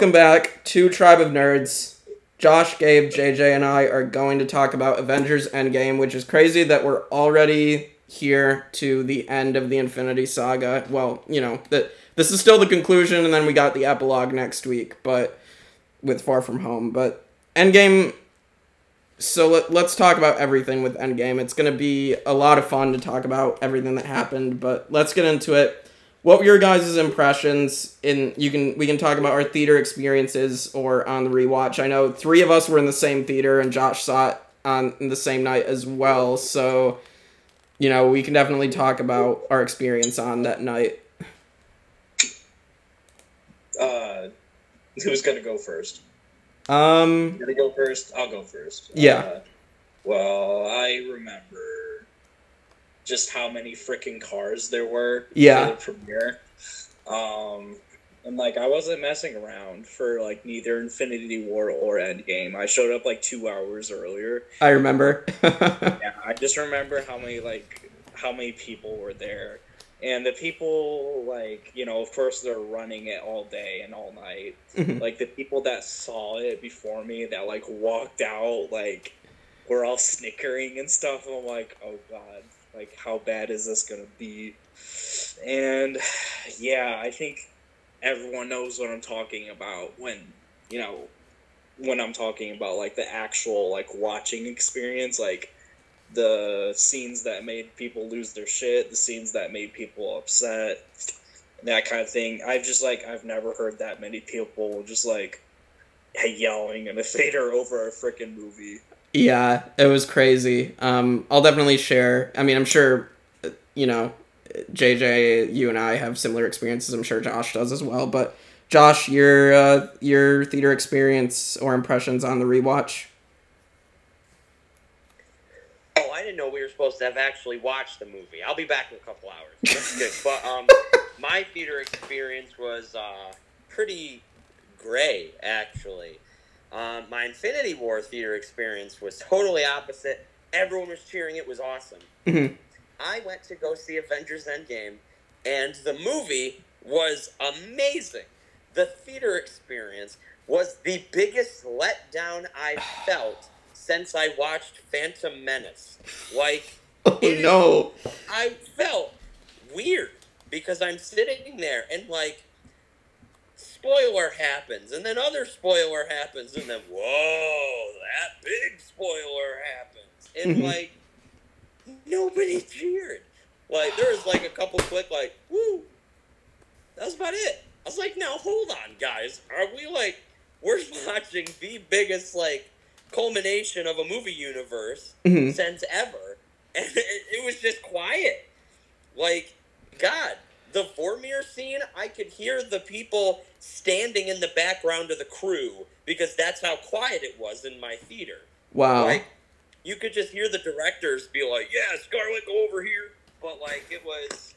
welcome back to Tribe of Nerds. Josh, Gabe, JJ, and I are going to talk about Avengers Endgame, which is crazy that we're already here to the end of the Infinity Saga. Well, you know, that this is still the conclusion, and then we got the epilogue next week, but with Far From Home. But Endgame. So let, let's talk about everything with Endgame. It's going to be a lot of fun to talk about everything that happened, but let's get into it what were your guys' impressions in you can we can talk about our theater experiences or on the rewatch. I know three of us were in the same theater and josh saw it on the same night as well. So you know we can definitely talk about our experience on that night. Uh who's gonna go first? Um gonna go first? I'll go first. yeah. Uh, well i remember just how many freaking cars there were yeah. for the premiere. Um, and like I wasn't messing around for like neither Infinity War or Endgame. I showed up like two hours earlier. I remember. yeah, I just remember how many like how many people were there. And the people like, you know, of course they're running it all day and all night. Mhm. Like the people that saw it before me that like walked out like were all snickering and stuff. And I'm like, oh god, like how bad is this gonna be? And yeah, I think everyone knows what I'm talking about when you know when I'm talking about like the actual like watching experience, like the scenes that made people lose their shit, the scenes that made people upset, that kind of thing. I've just like I've never heard that many people just like yelling in a theater over a freaking movie. Yeah, it was crazy. Um, I'll definitely share. I mean, I'm sure, you know, JJ, you and I have similar experiences. I'm sure Josh does as well. But Josh, your uh, your theater experience or impressions on the rewatch? Oh, I didn't know we were supposed to have actually watched the movie. I'll be back in a couple hours. That's good. But um, my theater experience was uh, pretty gray, actually. Um, my Infinity War theater experience was totally opposite. Everyone was cheering. It was awesome. Mhm. I went to go see Avengers Endgame, and the movie was amazing. The theater experience was the biggest letdown I've felt since I watched Phantom Menace. Like, Oh no. I felt weird because I'm sitting there and like spoiler happens and then other spoiler happens and then whoa that big spoiler happens and Mhm. like nobody cheered like there was like a couple quick like woo that was about it I was like now hold on guys are we like we're watching the biggest like culmination of a movie universe Mhm. since ever, and it, it was just quiet. Like, God, the Vormir scene, I could hear the people standing in the background of the crew because that's how quiet it was in my theater. Wow. Like, you could just hear the directors be like, "Yeah, Scarlett, go over here," but like it was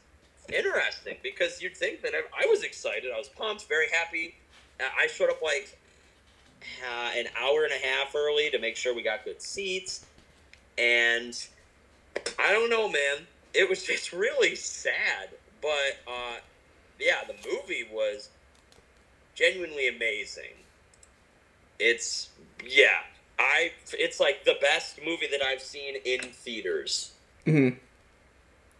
interesting because you'd think that I, I was excited, I was pumped, very happy. Uh, I showed up like uh, an hour and a half early to make sure we got good seats, and I don't know, man. It was just really sad, but uh, yeah, the movie was genuinely amazing. It's yeah, I it's like the best movie that I've seen in theaters. hmm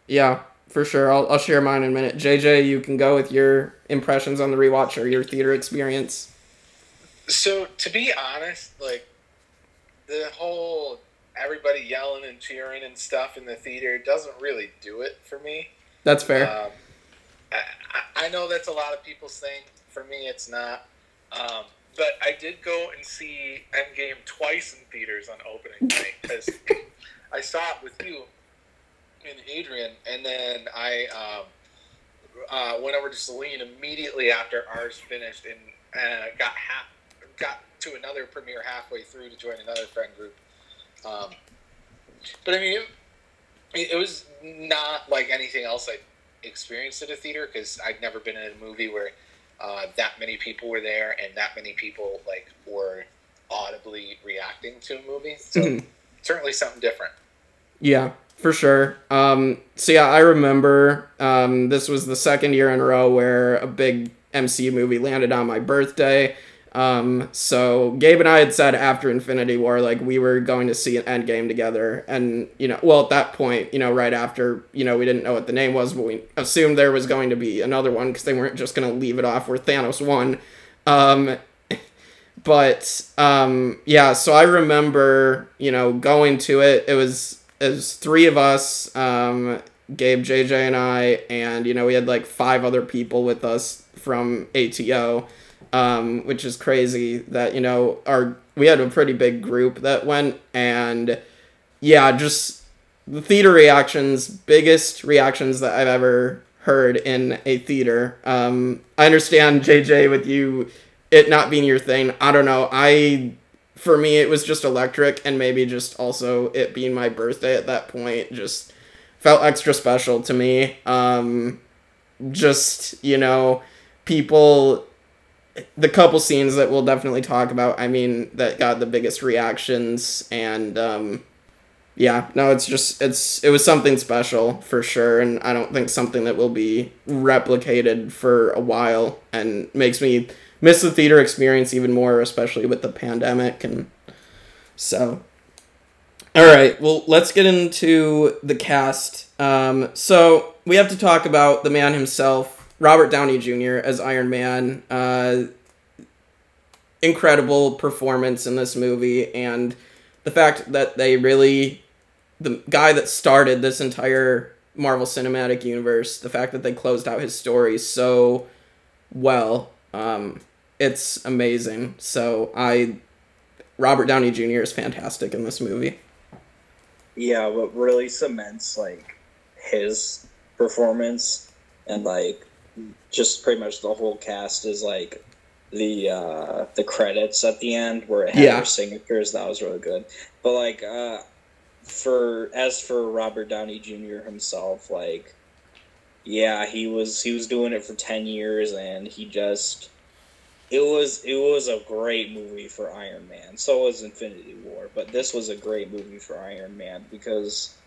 Yeah, for sure. I'll, I'll share mine in a minute. JJ, you can go with your impressions on the rewatch or your theater experience. So to be honest, like the whole everybody yelling and cheering and stuff in the theater doesn't really do it for me. That's fair. Um, I, I- I know that's a lot of people's thing. For me, it's not. Um, but I did go and see Endgame twice in theaters on opening night because I saw it with you and Adrian, and then I um, uh, went over to Celine immediately after ours finished and uh, got half, got to another premiere halfway through to join another friend group. Um, but I mean, it, it was not like anything else I experienced at a theater because I'd never been in a movie where uh, that many people were there and that many people like were audibly reacting to a movie. So Mhm. certainly something different. Yeah, for sure. Um, so yeah, I remember um, this was the second year in a row where a big MCU movie landed on my birthday. Um, so Gabe and I had said after Infinity War, like we were going to see an Endgame together, and you know, well at that point, you know, right after, you know, we didn't know what the name was, but we assumed there was going to be another one because they weren't just going to leave it off where Thanos won. Um, but um, yeah, so I remember, you know, going to it. It was it was three of us, um, Gabe, JJ, and I, and you know we had like five other people with us from ATO, um, which is crazy that you know our we had a pretty big group that went, and yeah, just the theater reactions, biggest reactions that I've ever heard in a theater. Um, I understand JJ with you it not being your thing. I don't know. I for me it was just electric and maybe just also it being my birthday at that point just felt extra special to me. Um just, you know, people the couple scenes that we'll definitely talk about, I mean, that got the biggest reactions and um yeah, no, it's just it's it was something special for sure, and I don't think something that will be replicated for a while, and makes me miss the theater experience even more, especially with the pandemic, and so. All right, well, let's get into the cast. Um, so we have to talk about the man himself, Robert Downey Jr. as Iron Man. Uh, incredible performance in this movie, and the fact that they really the guy that started this entire Marvel Cinematic Universe, the fact that they closed out his story so well, um, it's amazing. So I, Robert Downey Jr. is fantastic in this movie. Yeah, what really cements like his performance and like just pretty much the whole cast is like the uh the credits at the end where it had Yeah. their signatures that was really good but like uh for as for robert downey jr himself like yeah he was he was doing it for 10 years and he just it was it was a great movie for Iron Man. So was Infinity War, but this was a great movie for Iron Man because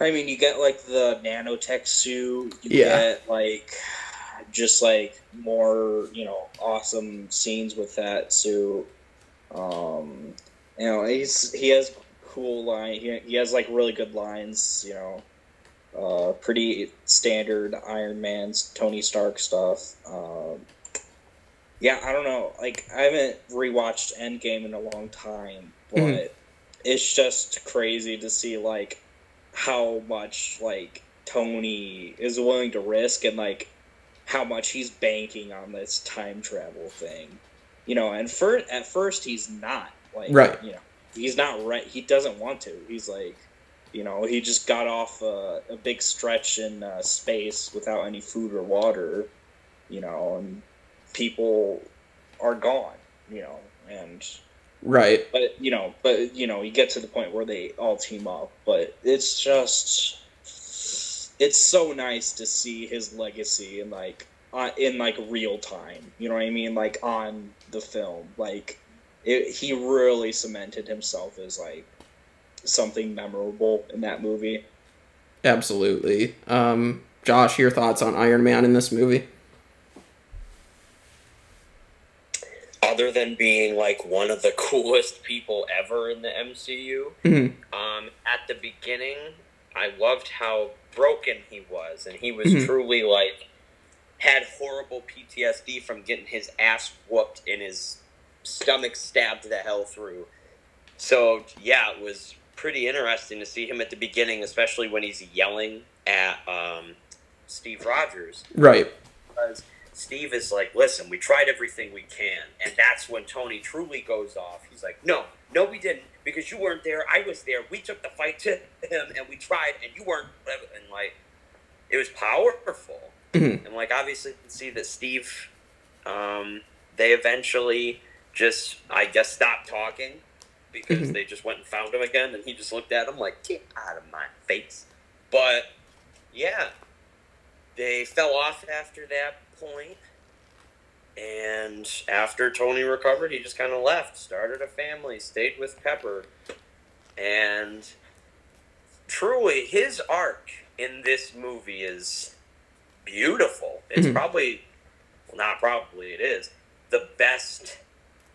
I mean, you get like the nanotech suit, you Yeah. get like just like more, you know, awesome scenes with that suit. Um, you know, he's he has cool line. He, he has like really good lines. You know, uh, pretty standard Iron Man's Tony Stark stuff. Um, yeah, I don't know. Like I haven't rewatched Endgame in a long time, but Mhm. it's just crazy to see like how much like Tony is willing to risk and like how much he's banking on this time travel thing. You know, and for at first he's not like Right. you know, he's not right. He doesn't want to. He's like you know, he just got off a, a big stretch in uh, space without any food or water, you know, and people are gone, you know, and Right. but you know, but you know, you get to the point where they all team up, but it's just it's so nice to see his legacy in like uh, in like real time. You know what I mean? Like on the film, like it, he really cemented himself as like something memorable in that movie. Absolutely. Um, Josh, your thoughts on Iron Man in this movie? Other than being like one of the coolest people ever in the MCU, Mhm. um, at the beginning, I loved how broken he was, and he was Mhm. truly like had horrible PTSD from getting his ass whooped and his stomach stabbed the hell through. So yeah, it was pretty interesting to see him at the beginning, especially when he's yelling at um, Steve Rogers Right. because Steve is like, listen, we tried everything we can. And that's when Tony truly goes off. He's like, no, no, we didn't because you weren't there. I was there. We took the fight to him and we tried and you weren't. And like, it was powerful. Mhm. And like, obviously, you can see that Steve, um, they eventually just, I guess, stopped talking because Mhm. they just went and found him again. And he just looked at him like, get out of my face. But yeah, they fell off after that point, and after Tony recovered, he just kind of left, started a family, stayed with Pepper, and truly, his arc in this movie is beautiful. It's Mhm. probably, well, not probably, it is the best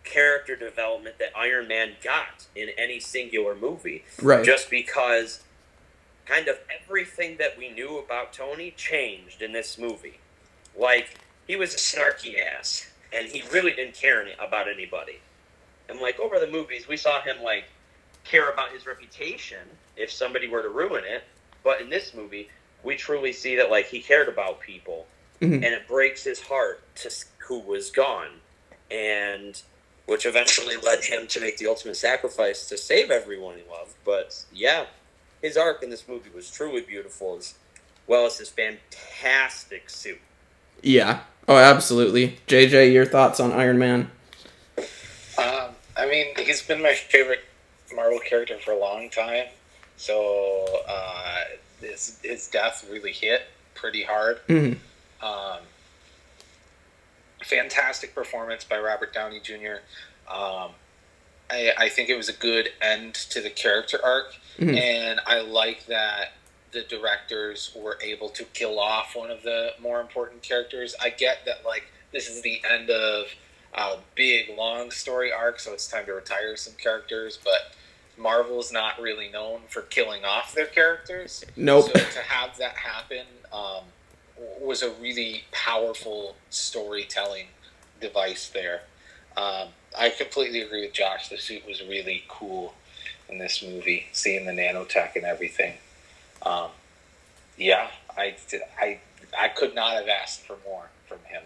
character development that Iron Man got in any singular movie Right. just because kind of everything that we knew about Tony changed in this movie. Like, he was a snarky ass, and he really didn't care any, about anybody. And, like, over the movies, we saw him, like, care about his reputation if somebody were to ruin it. But in this movie, we truly see that, like, he cared about people. Mhm. And it breaks his heart to who was gone. And which eventually led him to make the ultimate sacrifice to save everyone he loved. But yeah, his arc in this movie was truly beautiful, as well as his fantastic suit. Yeah. Oh, absolutely. JJ, your thoughts on Iron Man? Um, I mean, he's been my favorite Marvel character for a long time. So uh, his his death really hit pretty hard. Mhm. Um, fantastic performance by Robert Downey Jr. Um, I, I think it was a good end to the character arc, Mhm. and I like that the directors were able to kill off one of the more important characters. I get that like this is the end of a big long story arc, so it's time to retire some characters, but Marvel's not really known for killing off their characters. Nope. So to have that happen um, was a really powerful storytelling device there. Um, I completely agree with Josh. The suit was really cool in this movie, seeing the nanotech and everything. Um, yeah, I, I, I could not have asked for more from him.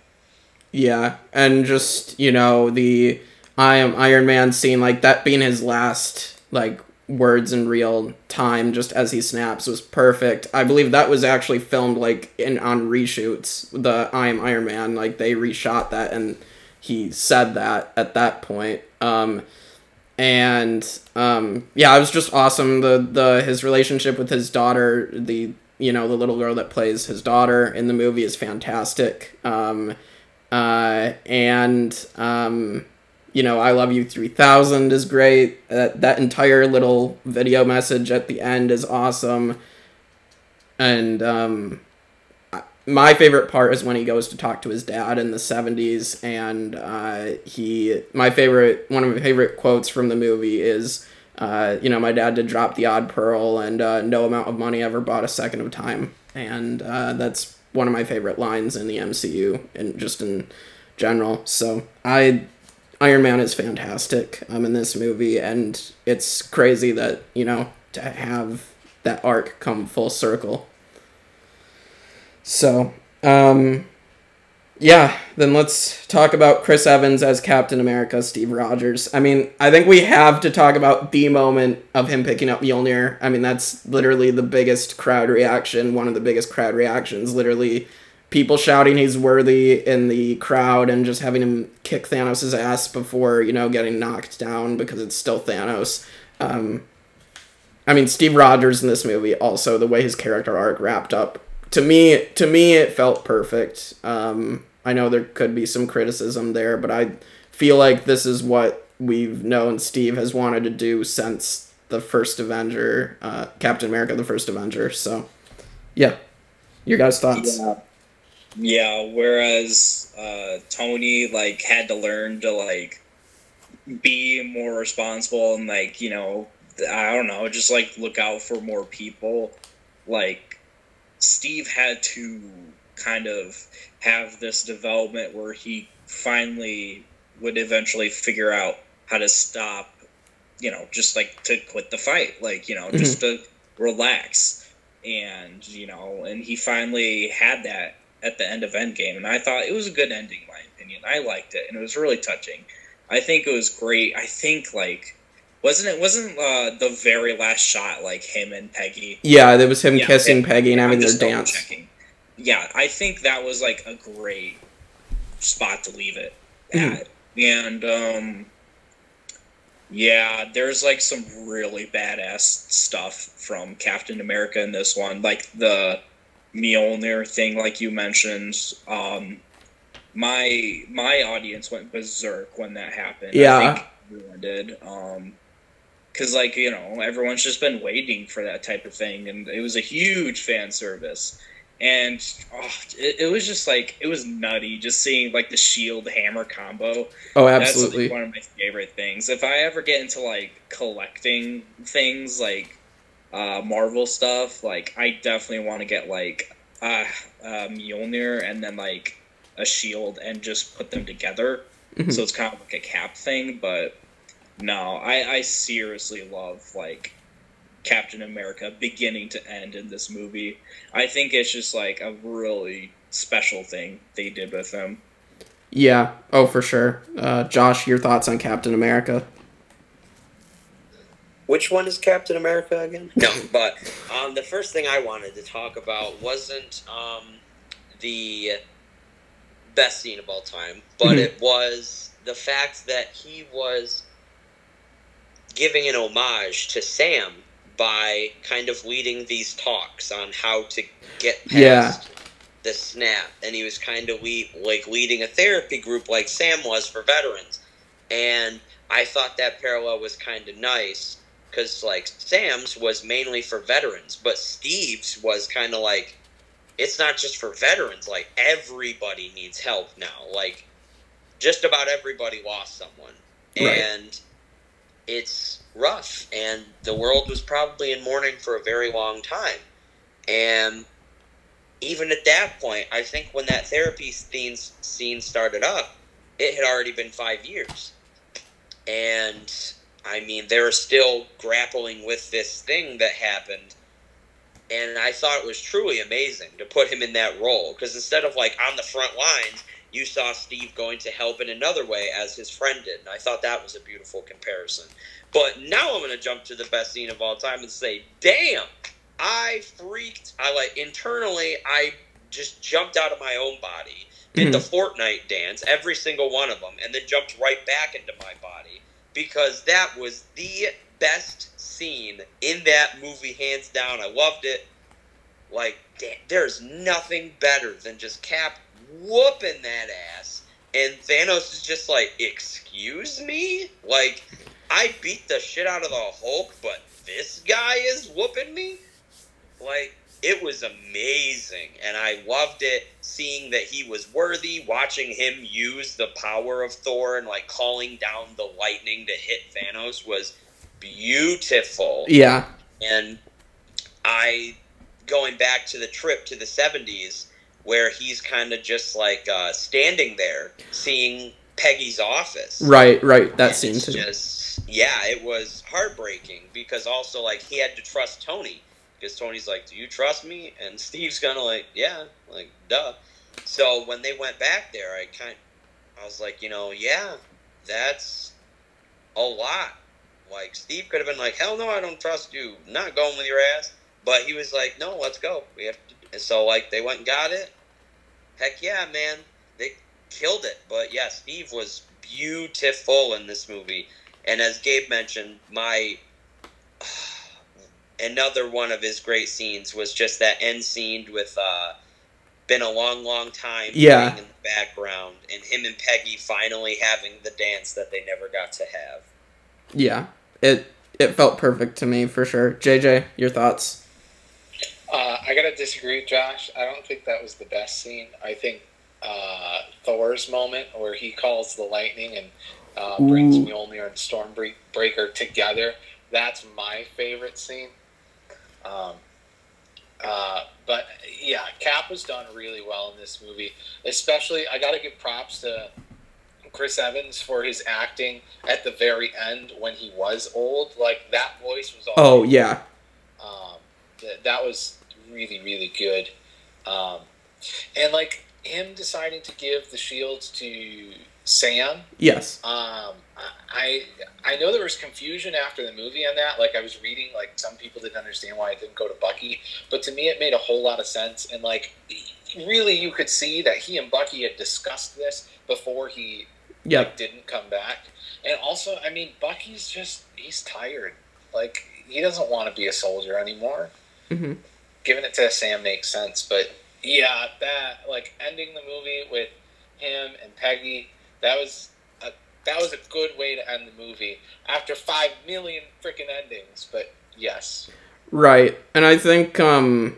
Yeah, and just you know the I am Iron Man scene like that being his last like words in real time just as he snaps was perfect. I believe that was actually filmed like in on reshoots. The I am Iron Man like they reshot that and he said that at that point. Um and um yeah, it was just awesome the the his relationship with his daughter, the you know, the little girl that plays his daughter in the movie is fantastic. Um uh, and um, you know, I love you three thousand is great. That that entire little video message at the end is awesome, and um, my favorite part is when he goes to talk to his dad in the 70s and uh, he my favorite one of my favorite quotes from the movie is uh, you know my dad did drop the odd pearl and uh, no amount of money ever bought a second of time. And uh, that's one of my favorite lines in the mcu and just in general. So i iron man is fantastic um, in this movie and it's crazy that you know to have that arc come full circle so, um, yeah, then let's talk about Chris Evans as Captain America, Steve Rogers. I mean, I think we have to talk about the moment of him picking up Mjolnir. I mean, that's literally the biggest crowd reaction, one of the biggest crowd reactions. Literally, people shouting he's worthy in the crowd and just having him kick Thanos' ass before, you know, getting knocked down because it's still Thanos. Um, I mean, Steve Rogers in this movie, also, the way his character arc wrapped up to me to me it felt perfect um, i know there could be some criticism there but i feel like this is what we've known steve has wanted to do since the first avenger uh, captain america the first avenger so yeah your guys thoughts Yeah. Yeah, whereas uh, Tony like had to learn to like be more responsible and like you know I don't know just like look out for more people. Like Steve had to kind of have this development where he finally would eventually figure out how to stop, you know, just like to quit the fight, like you know, mm-hmm. just to relax and you know, and he finally had that at the end of Endgame, and I thought it was a good ending, in my opinion. I liked it, and it was really touching. I think it was great. I think like wasn't it wasn't uh, the very last shot like him and Peggy yeah there was him Yeah, kissing it- peggy and having their dance checking. Yeah, I think that was like a great spot to leave it Mhm. at. And um yeah, there's like some really badass stuff from Captain America in this one, like the Mjolnir thing, like you mentioned. Um, my my audience went berserk when that happened. Yeah. I think everyone did. Um, because like you know everyone's just been waiting for that type of thing and it was a huge fan service. And oh, it, it was just like it was nutty just seeing like the shield hammer combo. Oh that's absolutely. like, one of my favorite things. If i ever get into like collecting things like uh marvel stuff like i definitely want to get like uh, uh mjolnir and then like a shield and just put them together. Mhm. so it's kind of like a cap thing but no i i seriously love like captain america beginning to end in this movie. I think it's just like a really special thing they did with him. Yeah. Oh for sure. Uh, josh your thoughts on captain america? Which one is Captain America again? No, but um, the first thing I wanted to talk about wasn't um, the best scene of all time, but Mhm. it was the fact that he was giving an homage to Sam by kind of leading these talks on how to get past Yeah. the snap, and he was kind of lead, like leading a therapy group like Sam was for veterans, and I thought that parallel was kind of nice because like Sam's was mainly for veterans, but Steve's was kind of like it's not just for veterans. Like everybody needs help now. Like just about everybody lost someone, Right. and it's rough. And the world was probably in mourning for a very long time, and even at that point, I think when that therapy scene scene started up, it had already been five years and I mean they're still grappling with this thing that happened and I thought it was truly amazing to put him in that role because instead of like on the front lines you saw Steve going to help in another way as his friend did and I thought that was a beautiful comparison but now I'm going to jump to the best scene of all time and say damn I freaked I like internally I just jumped out of my own body did mm-hmm. the Fortnite dance, every single one of them, and then jumped right back into my body because that was the best scene in that movie, hands down. I loved it. Like, da- there's nothing better than just Cap whooping that ass and Thanos is just like, "Excuse me, like I beat the shit out of the Hulk, but this guy is whooping me." Like it was amazing, and I loved it. Seeing that he was worthy, watching him use the power of Thor and like calling down the lightning to hit Thanos was beautiful. Yeah. And I going back to the trip to the 70s where he's kind of just like uh, standing there seeing Peggy's office. Right, right. That And scene just yeah, it was heartbreaking because also like he had to trust Tony because Tony's like, "Do you trust me?" And Steve's kind of like, "Yeah, like duh." So when they went back there, I kind I was like, you know, yeah, that's a lot. Like Steve could have been like, "Hell no, I don't trust you. Not going with your ass." But he was like, "No, let's go. We have to." And so like they went and got it. Heck yeah, man, they killed it. But yeah, Steve was beautiful in this movie. And as Gabe mentioned, my another one of his great scenes was just that end scene with uh been a long, long time Yeah. playing in the background and him and Peggy finally having the dance that they never got to have. Yeah. It it felt perfect to me for sure. JJ, your thoughts? Uh, I gotta disagree with Josh. I don't think that was the best scene. I think uh, Thor's moment where he calls the lightning and uh, brings Ooh. Mjolnir and Stormbreaker together. That's my favorite scene. Um, uh, but yeah, Cap was done really well in this movie. Especially, I gotta give props to Chris Evans for his acting at the very end when he was old. Like that voice was all Oh, yeah. um, that, that was really really good um, and like him deciding to give the shields to sam Yes. um, I I know there was confusion after the movie on that. Like I was reading, like some people didn't understand why it didn't go to Bucky, but to me it made a whole lot of sense. And like really, you could see that he and Bucky had discussed this before he Yep. like, didn't come back. And also, I mean, Bucky's just he's tired. Like he doesn't want to be a soldier anymore. hmm Giving it to Sam makes sense, but yeah, that like ending the movie with him and Peggy, that was a that was a good way to end the movie after five million freaking endings. But yes, Right. And I think um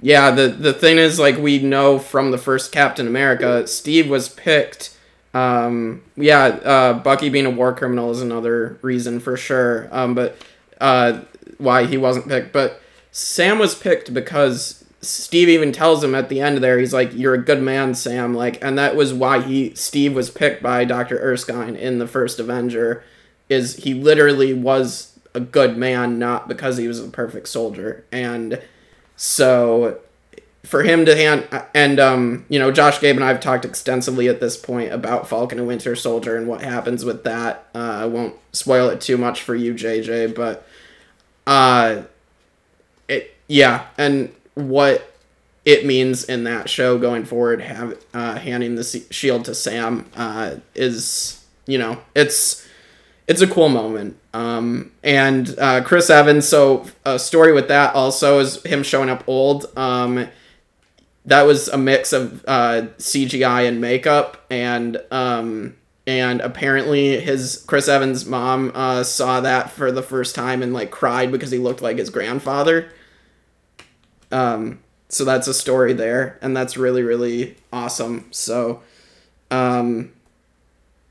yeah, the the thing is like we know from the first Captain America, Steve was picked um yeah, uh Bucky being a war criminal is another reason for sure. Um but uh why he wasn't picked, but Sam was picked because Steve even tells him at the end there, he's like, You're a good man, Sam, like and that was why he Steve was picked by Dr. Erskine in the first Avenger, is he literally was a good man, not because he was a perfect soldier. And so for him to hand and um you know Josh Gabe and I have talked extensively at this point about Falcon and Winter Soldier and what happens with that. Uh, I won't spoil it too much for you, JJ, but uh, it yeah, and what it means in that show going forward, have uh, handing the shield to Sam uh, is you know it's it's a cool moment. Um, and uh, Chris Evans, so a story with that also is him showing up old. Um, that was a mix of uh, CGI and makeup, and um, and apparently his Chris Evans' mom uh, saw that for the first time and like cried because he looked like his grandfather. Um, so that's a story there, and that's really really awesome. So, um,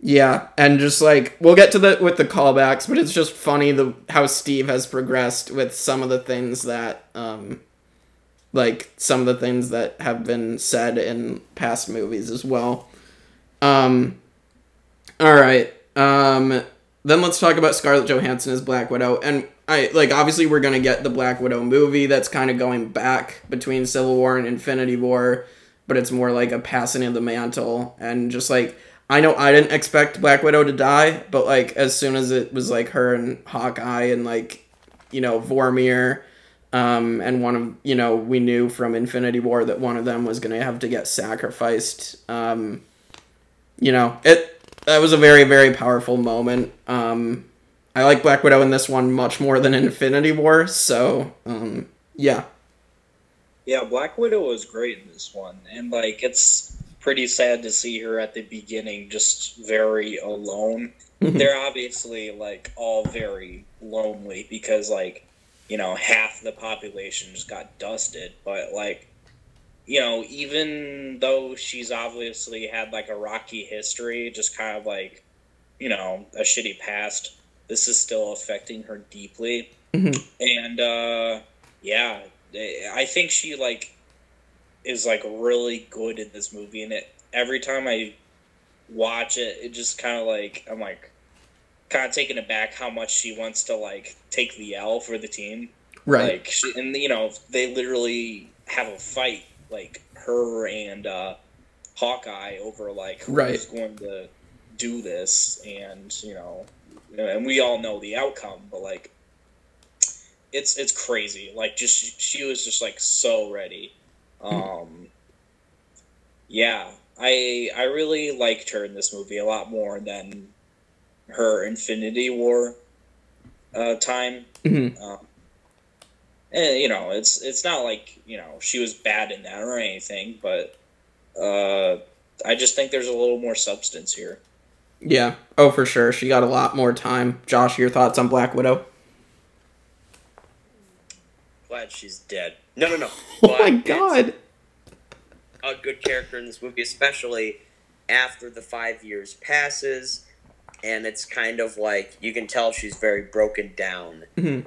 yeah, and just like we'll get to the with the callbacks, but it's just funny the how Steve has progressed with some of the things that um like some of the things that have been said in past movies as well. Um all right. Um then let's talk about Scarlett Johansson as Black Widow and I like obviously we're to get the Black Widow movie that's kind of going back between Civil War and Infinity War, but it's more like a passing of the mantle and just like I know I didn't expect Black Widow to die, but like as soon as it was like her and Hawkeye and like you know Vormir um, and one of you know we knew from Infinity War that one of them was gonna have to get sacrificed. Um, you know it that was a very very powerful moment. Um, I like Black Widow in this one much more than Infinity War, so um, yeah, Yeah, Black Widow was great in this one, and like it's pretty sad to see her at the beginning just very alone. Mhm. They're obviously like all very lonely because like you know half the population just got dusted, but like you know even though she's obviously had like a rocky history, just kind of like you know a shitty past, this is still affecting her deeply, Mhm. and uh yeah, I think she like is like really good in this movie, and it every time I watch it, it just kind of like I'm like kind of taken aback how much she wants to like take the L for the team. Right. Like, she, and you know, they literally have a fight, like her and uh, Hawkeye over like who's Right. going to do this, and you know, and we all know the outcome, but like, it's it's crazy. Like, just she was just like so ready. Um, yeah, I I really liked her in this movie a lot more than her Infinity War uh, time. Mhm. Um, you know, it's it's not like you know she was bad in that or anything, but uh, I just think there's a little more substance here. Yeah. Oh, for sure. She got a lot more time. Josh, your thoughts on Black Widow? Glad she's dead. No, no, no. Oh my god. A good character in this movie, especially after the five years passes, and it's kind of like you can tell she's very broken down. Mhm.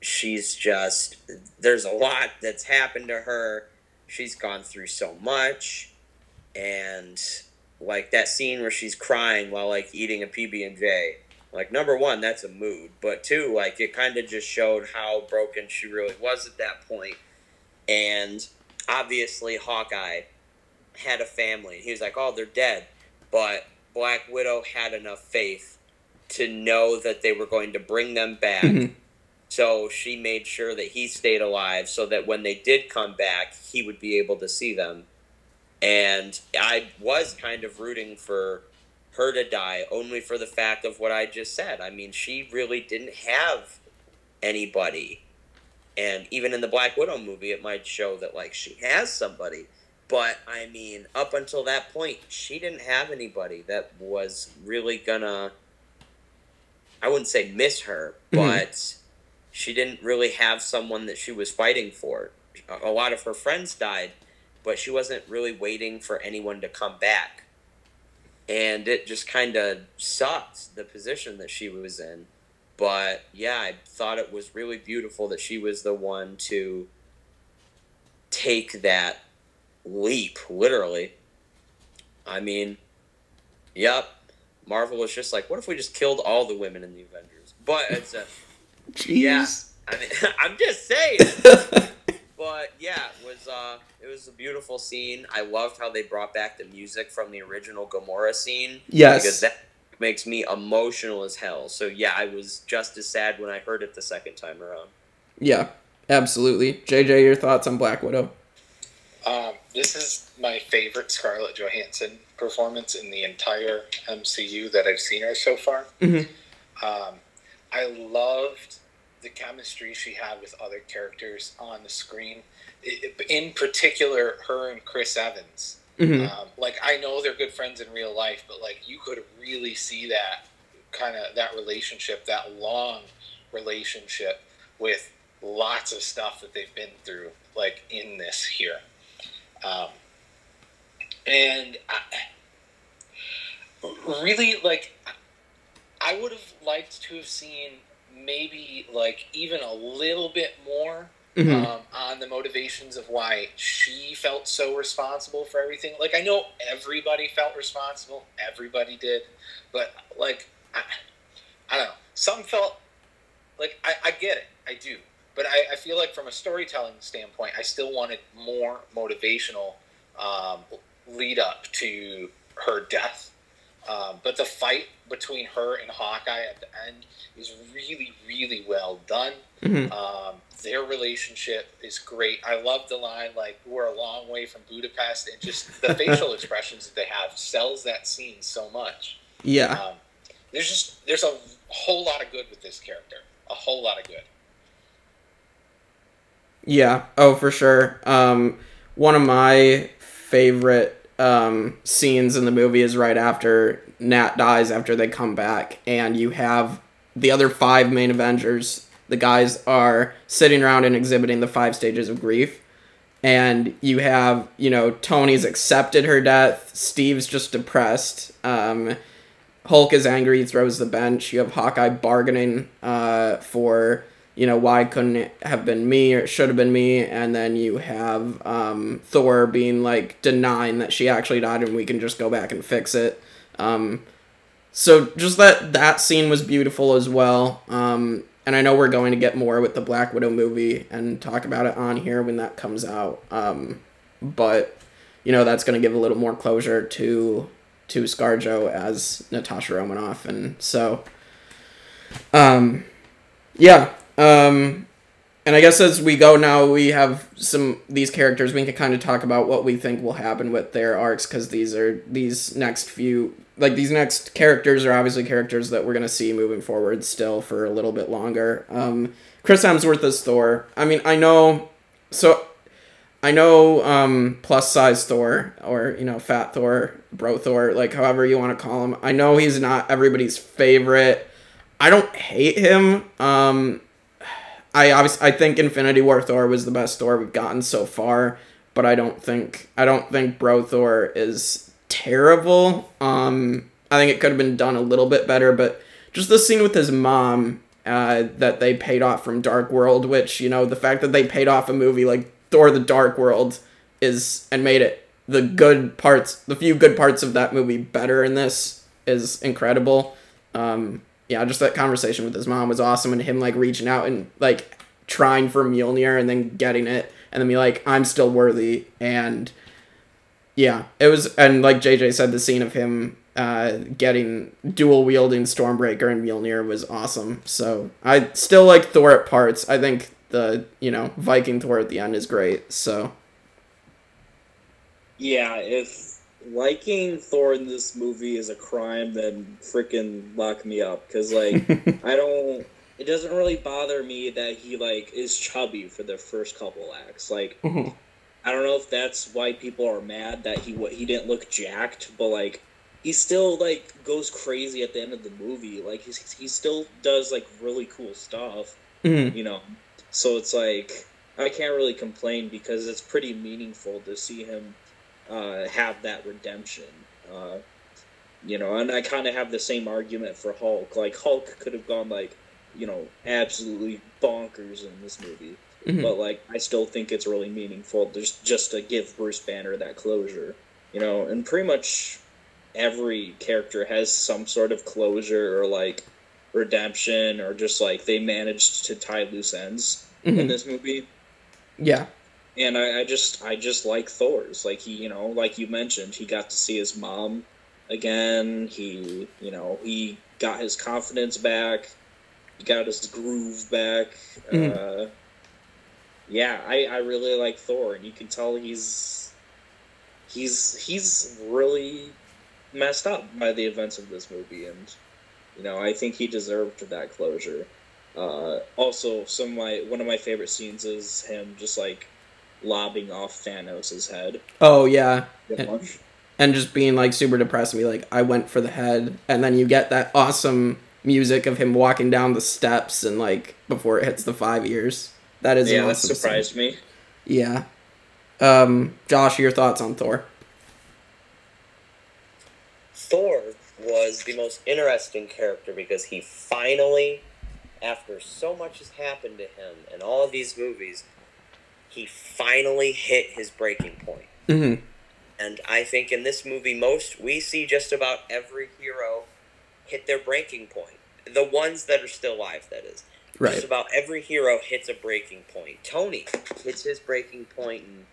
She's just there's a lot that's happened to her. She's gone through so much, and like that scene where she's crying while like eating a PB and J. Like number one, that's a mood, but two, like it kind of just showed how broken she really was at that point. And obviously, Hawkeye had a family. He was like, "Oh, they're dead," but Black Widow had enough faith to know that they were going to bring them back. Mhm. So she made sure that he stayed alive, so that when they did come back, he would be able to see them. And I was kind of rooting for her to die only for the fact of what I just said. I mean, she really didn't have anybody. And even in the Black Widow movie, it might show that, like, she has somebody. But, I mean, up until that point, she didn't have anybody that was really gonna, I wouldn't say miss her, Mhm. but she didn't really have someone that she was fighting for. A lot of her friends died, but she wasn't really waiting for anyone to come back and it just kind of sucked the position that she was in. But yeah, I thought it was really beautiful that she was the one to take that leap, literally. I mean, yep. Marvel was just like, what if we just killed all the women in the Avengers? But it's a, Jeez. I mean, I'm just saying. But yeah, it was uh, it was a beautiful scene. I loved how they brought back the music from the original Gamora scene yes. because that makes me emotional as hell. So yeah, I was just as sad when I heard it the second time around. Yeah. Absolutely. JJ, your thoughts on Black Widow? Um, this is my favorite Scarlett Johansson performance in the entire MCU that I've seen her so far. Mhm. Um, I loved the chemistry she had with other characters on the screen. In particular, her and Chris Evans. Mhm. Um, like I know they're good friends in real life, but like you could really see that kind of that relationship, that long relationship with lots of stuff that they've been through, like in this here. Um, and I, really, like, I would have liked to have seen maybe like even a little bit more Mhm. um, on the motivations of why she felt so responsible for everything. Like I know everybody felt responsible, everybody did, but like I, I don't know, some felt like I, I get it, I do, but I, I feel like from a storytelling standpoint, I still wanted more motivational um, lead up to her death. Um, but the fight between her and Hawkeye at the end is really, really well done. Mhm. Um, their relationship is great. I love the line like "We're a long way from Budapest," and just the facial expressions that they have sells that scene so much. Yeah. Um, there's just there's a whole lot of good with this character, a whole lot of good. Yeah. Oh, for sure. Um, one of my favorite um, scenes in the movie is right after Nat dies, after they come back, and you have the other five main Avengers. The guys are sitting around and exhibiting the five stages of grief. And you have, you know, Tony's accepted her death. Steve's just depressed. Um, Hulk is angry, he throws the bench. You have Hawkeye bargaining uh, for, you know, why couldn't it have been me or it should have been me. And then you have um, Thor being like denying that she actually died and we can just go back and fix it. Um, so just that that scene was beautiful as well. Um, and I know we're going to get more with the Black Widow movie and talk about it on here when that comes out. Um, but you know that's going to give a little more closure to to ScarJo as Natasha Romanoff, and so, um, yeah. Um, and I guess as we go now, we have some these characters. We can kind of talk about what we think will happen with their arcs because these are these next few like these next characters are obviously characters that we're gonna see moving forward still for a little bit longer. Um, Chris Hemsworth is Thor. I mean, I know. So I know um, plus size Thor or you know fat Thor, bro Thor, like however you want to call him. I know he's not everybody's favorite. I don't hate him. Um, I obviously I think Infinity War Thor was the best Thor we've gotten so far, but I don't think I don't think bro Thor is terrible. Um, I think it could have been done a little bit better, but just the scene with his mom uh, that they paid off from Dark World, which you know the fact that they paid off a movie like Thor: The Dark World is and made it the good parts, the few good parts of that movie better in this is incredible. Um, yeah, just that conversation with his mom was awesome, and him like reaching out and like trying for Mjolnir and then getting it, and then be like, "I'm still worthy," and yeah, it was, and like JJ said, the scene of him uh, getting dual wielding Stormbreaker and Mjolnir was awesome. So I still like Thor at parts. I think the you know Viking Thor at the end is great. So Yeah, if liking Thor in this movie is a crime, then freaking lock me up. Because, like, I don't. It doesn't really bother me that he, like, is chubby for the first couple acts. Like, Mhm. I don't know if that's why people are mad that he wa- he didn't look jacked, but, like, he still, like, goes crazy at the end of the movie. Like, he's, he still does, like, really cool stuff Mhm. you know so it's like i can't really complain because it's pretty meaningful to see him uh, have that redemption uh, you know and i kind of have the same argument for hulk like hulk could have gone like you know absolutely bonkers in this movie Mhm. but like i still think it's really meaningful just just to give bruce banner that closure you know and pretty much every character has some sort of closure or like redemption or just like they managed to tie loose ends in Mhm. this movie yeah, and I, I just i just like thor's. Like he you know like you mentioned he got to see his mom again. He you know he got his confidence back. He got his groove back. Mhm. uh yeah i i really like thor and you can tell he's he's he's really messed up by the events of this movie and you know i think he deserved that closure. Uh also some of my one of my favorite scenes is him just like lobbing off thanos' head oh yeah, And- and just being like super depressed and be like, I went for the head, and then you get that awesome music of him walking down the steps and like before it hits the five years. That is yeah an that awesome scene. surprised me Yeah. Um, Josh, your thoughts on Thor? Thor was the most interesting character because he finally, after so much has happened to him in all of these movies, he finally hit his breaking point. Mm-hmm. And I think in this movie, most we see just about every hero hit their breaking point. The ones that are still alive, that is. Right. Just about every hero hits a breaking point. Tony hits his breaking point and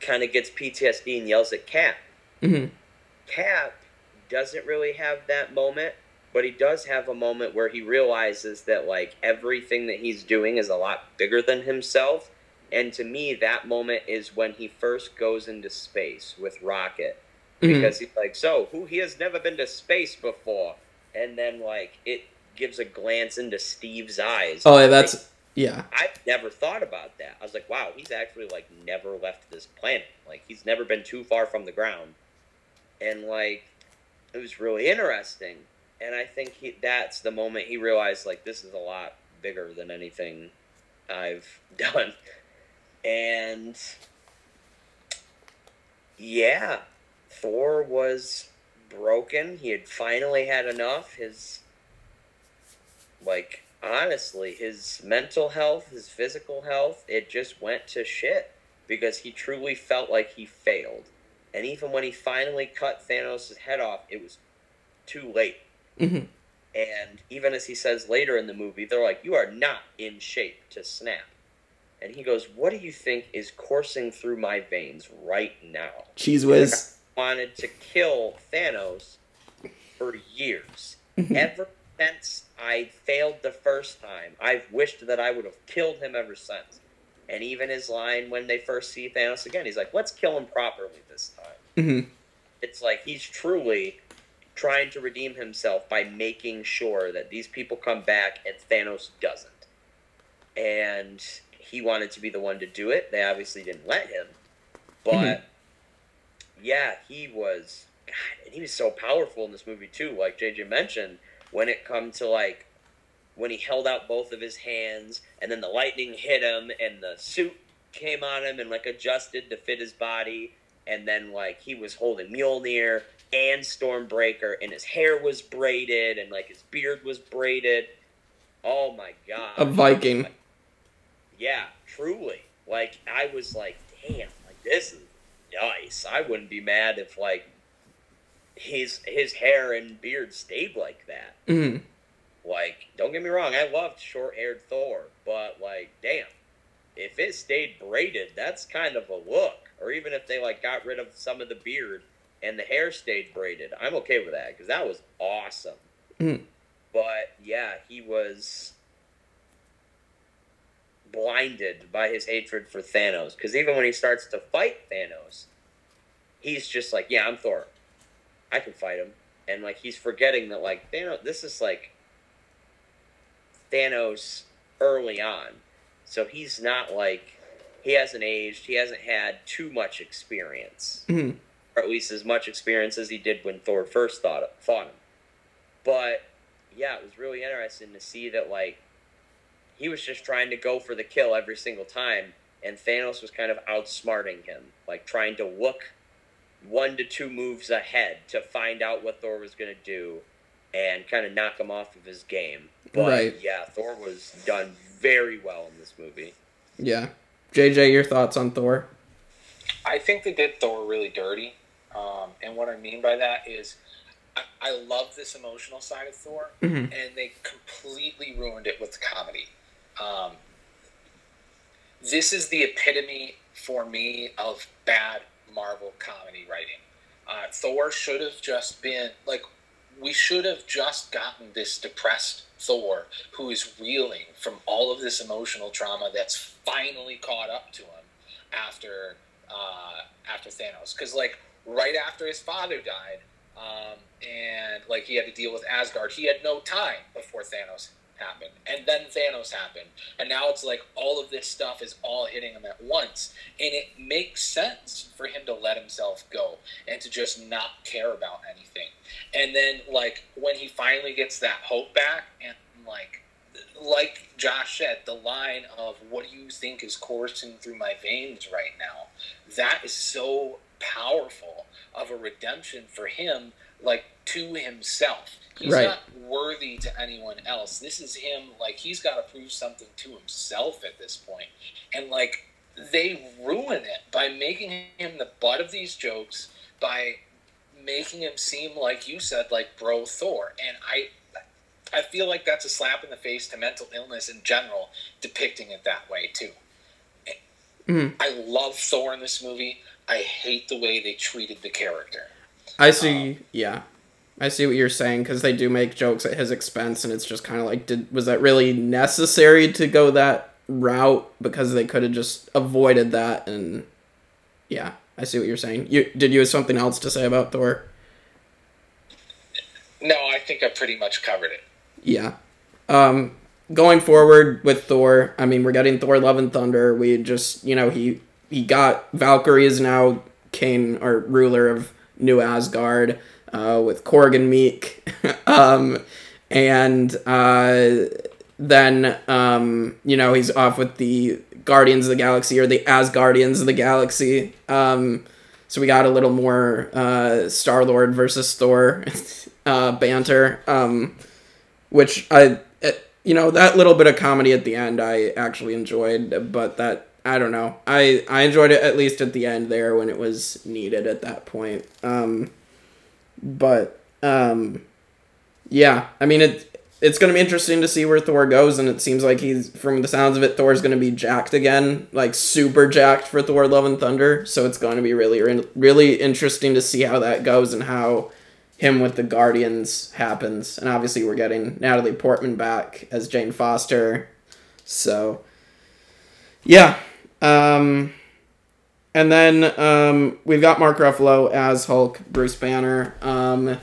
kind of gets PTSD and yells at Cap. Mm-hmm. Cap doesn't really have that moment, but he does have a moment where he realizes that like everything that he's doing is a lot bigger than himself. And to me, that moment is when he first goes into space with Rocket. Mhm. Because he's like, so who he has never been to space before, and then like it gives a glance into Steve's eyes. Oh, yeah, that's Yeah. I've never thought about that. I was like, wow, he's actually like never left this planet. Like he's never been too far from the ground. And like it was really interesting. And I think he that's the moment he realized like this is a lot bigger than anything I've done. And yeah, Thor was broken. He had finally had enough. His like honestly, his mental health, his physical health, it just went to shit because he truly felt like he failed. And even when he finally cut Thanos' head off, it was too late. Mhm. And even as he says later in the movie, they're like, You are not in shape to snap. And he goes, What do you think is coursing through my veins right now? Cheez Whiz. Wanted to kill Thanos for years. Ever since I failed the first time, I've wished that I would have killed him ever since. And even his line when they first see Thanos again, he's like, Let's kill him properly this time hmm it's like he's truly trying to redeem himself by making sure that these people come back and Thanos doesn't. And he wanted to be the one to do it. They obviously didn't let him. But Mhm. yeah, he was God, and he was so powerful in this movie too, like JJ mentioned, when it come to like when he held out both of his hands and then the lightning hit him and the suit came on him and like adjusted to fit his body and then like he was holding Mjolnir and Stormbreaker and his hair was braided and like his beard was braided. Oh my god. A Viking. Yeah, truly. Like I was like, damn, like this is nice. I wouldn't be mad if like his his hair and beard stayed like that. hmm Like, don't get me wrong, I loved short haired Thor, but like, damn, if it stayed braided, that's kind of a look. Or even if they like got rid of some of the beard and the hair stayed braided, I'm okay with that because that was awesome. Mhm. But yeah, he was blinded by his hatred for Thanos because even when he starts to fight Thanos, he's just like, yeah, I'm Thor. I can fight him. And like he's forgetting that like Thanos this is like Thanos early on. So he's not like he hasn't aged, he hasn't had too much experience. hmm Or at least as much experience as he did when Thor first thought fought him. But yeah, it was really interesting to see that like he was just trying to go for the kill every single time and Thanos was kind of outsmarting him, like trying to look one to two moves ahead to find out what Thor was going to do and kind of knock him off of his game. But Right. yeah, Thor was done very well in this movie. Yeah. JJ, your thoughts on Thor? I think they did Thor really dirty. Um, and what I mean by that is I, I love this emotional side of Thor, Mhm. and they completely ruined it with comedy. Um, this is the epitome for me of bad Marvel comedy writing. Uh, Thor should have just been like, we should have just gotten this depressed Thor who is reeling from all of this emotional trauma that's finally caught up to him after uh, after Thanos. Because like right after his father died, um, and like he had to deal with Asgard, he had no time before Thanos happened, and then Thanos happened, and now it's like all of this stuff is all hitting him at once, and it makes sense for him to let himself go and to just not care about anything. And then like when he finally gets that hope back, and like like Josh said, the line of "What do you think is coursing through my veins right now?" That is so powerful of a redemption for him, like to himself. He's Right. not worthy to anyone else. This is him, like he's got to prove something to himself at this point, and like they ruin it by making him the butt of these jokes by making him seem like you said like bro Thor, and I I feel like that's a slap in the face to mental illness in general, depicting it that way too. Mhm. I love Thor in this movie. I hate the way they treated the character. I see. yeah, I see what you're saying because they do make jokes at his expense, and it's just kind of like, did was that really necessary to go that route? Because they could have just avoided that, and yeah, I see what you're saying. You did you have something else to say about Thor? No, I think I pretty much covered it. Yeah. Um, going forward with Thor, I mean, we're getting Thor: Love and Thunder. We just, you know, he he got Valkyrie is now king or ruler of New Asgard uh, with Korg and Miek, um, and uh, then um, you know he's off with the Guardians of the Galaxy or the Asgardians of the Galaxy. Um, so we got a little more uh, Star Lord versus Thor uh, banter, um, which I, you know, that little bit of comedy at the end I actually enjoyed, but that I don't know, I I enjoyed it at least at the end there when it was needed at that point. Um, but um, yeah, I mean it. It's gonna be interesting to see where Thor goes, and it seems like he's, from the sounds of it, Thor's gonna be jacked again, like super jacked for Thor: Love and Thunder. So it's going to be really, really interesting to see how that goes and how him with the Guardians happens. And obviously, we're getting Natalie Portman back as Jane Foster. So, yeah. Um, and then um, we've got Mark Ruffalo as Hulk, Bruce Banner. Um,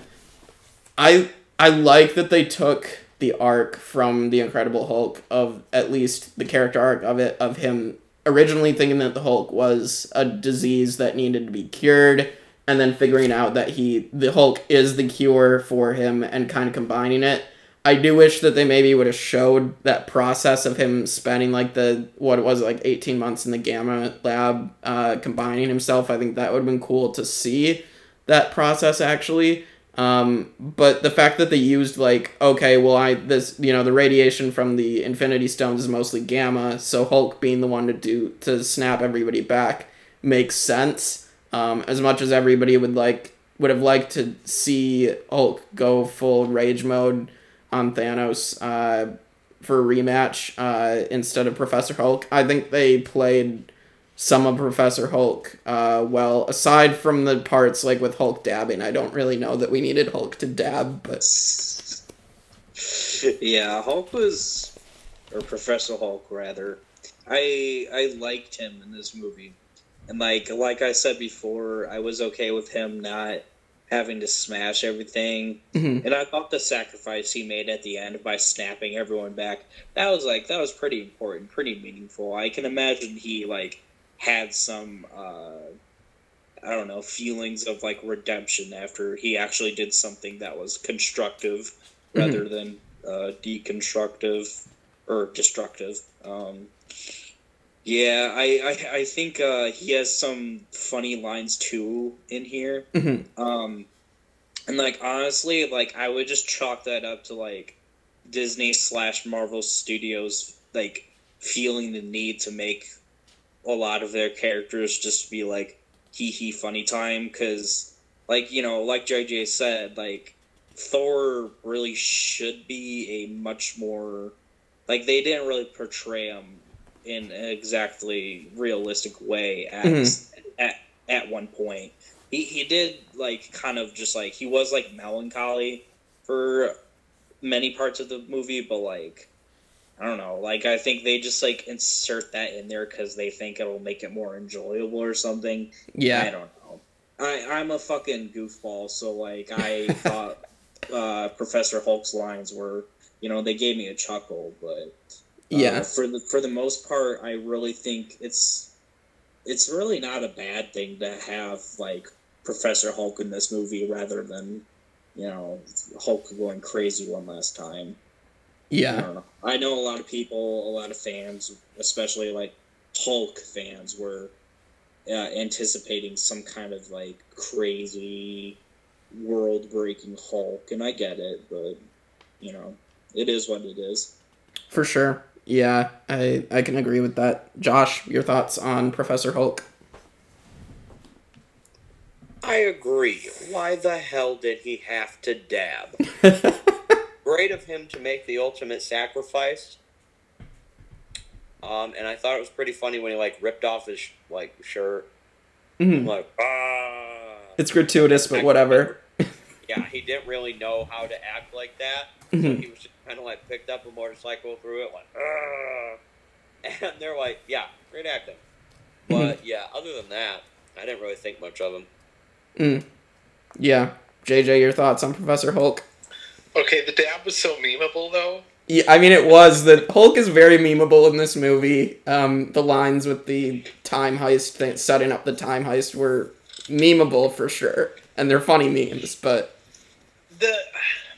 I I like that they took the arc from the Incredible Hulk of at least the character arc of it of him originally thinking that the Hulk was a disease that needed to be cured and then figuring out that he the Hulk is the cure for him and kind of combining it. I do wish that they maybe would have showed that process of him spending like the what it was like 18 months in the gamma lab uh, combining himself. I think that would have been cool to see that process actually um, but the fact that they used like, okay, well, I this you know the radiation from the Infinity Stones is mostly gamma, so Hulk being the one to do to snap everybody back makes sense. Um, as much as everybody would like would have liked to see Hulk go full rage mode on Thanos uh, for a rematch uh, instead of Professor Hulk, I think they played some of Professor Hulk uh, well. Aside from the parts like with Hulk dabbing, I don't really know that we needed Hulk to dab, but yeah, Hulk was, or Professor Hulk rather. I I liked him in this movie, and like like I said before, I was okay with him not having to smash everything. Mhm. And I thought the sacrifice he made at the end by snapping everyone back that was like that was pretty important, pretty meaningful. I can imagine he like had some uh I don't know, feelings of like redemption after he actually did something that was constructive rather than uh deconstructive or destructive. Um yeah, I, I, I think uh, he has some funny lines too in here. Mhm. Um, and like honestly, like I would just chalk that up to like Disney slash Marvel Studios like feeling the need to make a lot of their characters just be like hee hee funny time because like you know like JJ said like Thor really should be a much more like they didn't really portray him in an exactly realistic way as at at one point. He he did like kind of just like he was like melancholy for many parts of the movie, but like I don't know, like I think they just like insert that in there because they think it'll make it more enjoyable or something. Yeah, I don't know. I I'm a fucking goofball, so like I thought uh, Professor Hulk's lines were, you know, they gave me a chuckle, but uh, yeah, for the for the most part, I really think it's it's really not a bad thing to have like Professor Hulk in this movie rather than you know Hulk going crazy one last time. Yeah, don't. I know a lot of people, a lot of fans, especially like Hulk fans, were uh, anticipating some kind of like crazy world-breaking Hulk, and I get it, but you know, it is what it is. for sure. Yeah, I I can agree with that. Josh, your thoughts on Professor Hulk? I agree. Why the hell did he have to dab? Great of him to make the ultimate sacrifice. Um, and I thought it was pretty funny when he like ripped off his like shirt. Mhm. Like, ah. It's gratuitous, but whatever. Yeah, he didn't really know how to act like that. So Mhm. he was just kind of like picked up a motorcycle through it, like, ah. And they're like, yeah, great acting. But yeah, other than that, I didn't really think much of him. Mm. Yeah, JJ, your thoughts on Professor Hulk? Okay, the dab was so memeable though. Yeah, I mean, it was. The Hulk is very memeable in this movie. Um, the lines with the time heist, thing, setting up the time heist, were memeable for sure, and they're funny memes. But the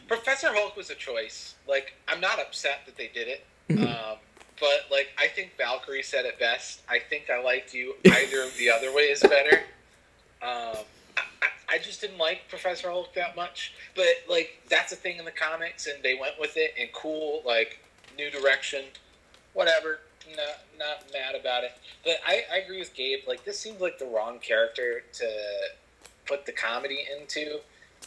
Professor Hulk was a choice. Like, I'm not upset that they did it. Um, but like, I think Valkyrie said it best. I think I liked you. Either of the other way is better. Um, I, I- I just didn't like Professor Hulk that much. But like, that's a thing in the comics, and they went with it. And cool, like, new direction, whatever. Not not mad about it. But I, I agree with Gabe. Like, this seems like the wrong character to put the comedy into.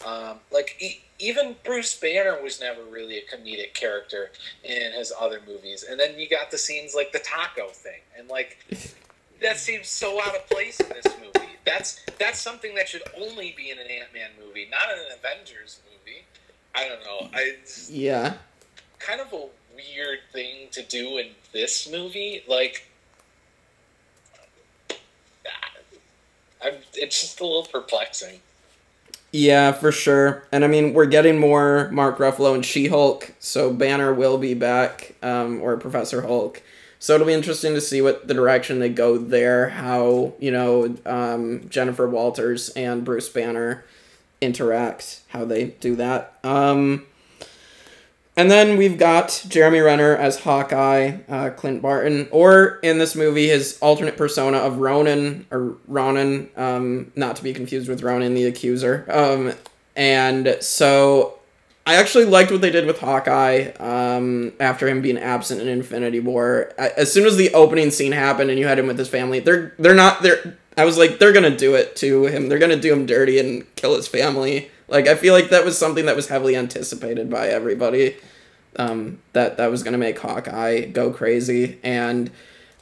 Um, like e- even Bruce Banner was never really a comedic character in his other movies, and then you got the scenes like the taco thing, and like that seems so out of place in this movie. That's that's something that should only be in an Ant Man movie, not in an Avengers movie. I don't know. I yeah, kind of a weird thing to do in this movie. Like, I'm, it's just a little perplexing. Yeah, for sure. And I mean, we're getting more Mark Ruffalo and She Hulk, so Banner will be back, um, or Professor Hulk. So it'll be interesting to see what the direction they go there. How you know um, Jennifer Walters and Bruce Banner interact, how they do that. Um, and then we've got Jeremy Renner as Hawkeye, uh, Clint Barton, or in this movie, his alternate persona of Ronin, or Ronan, um, not to be confused with Ronan the Accuser. Um, and so I actually liked what they did with Hawkeye um, after him being absent in Infinity War. As soon as the opening scene happened and you had him with his family, they're they're not they're. I was like, they're gonna do it to him. They're gonna do him dirty and kill his family. Like I feel like that was something that was heavily anticipated by everybody. Um, that that was gonna make Hawkeye go crazy, and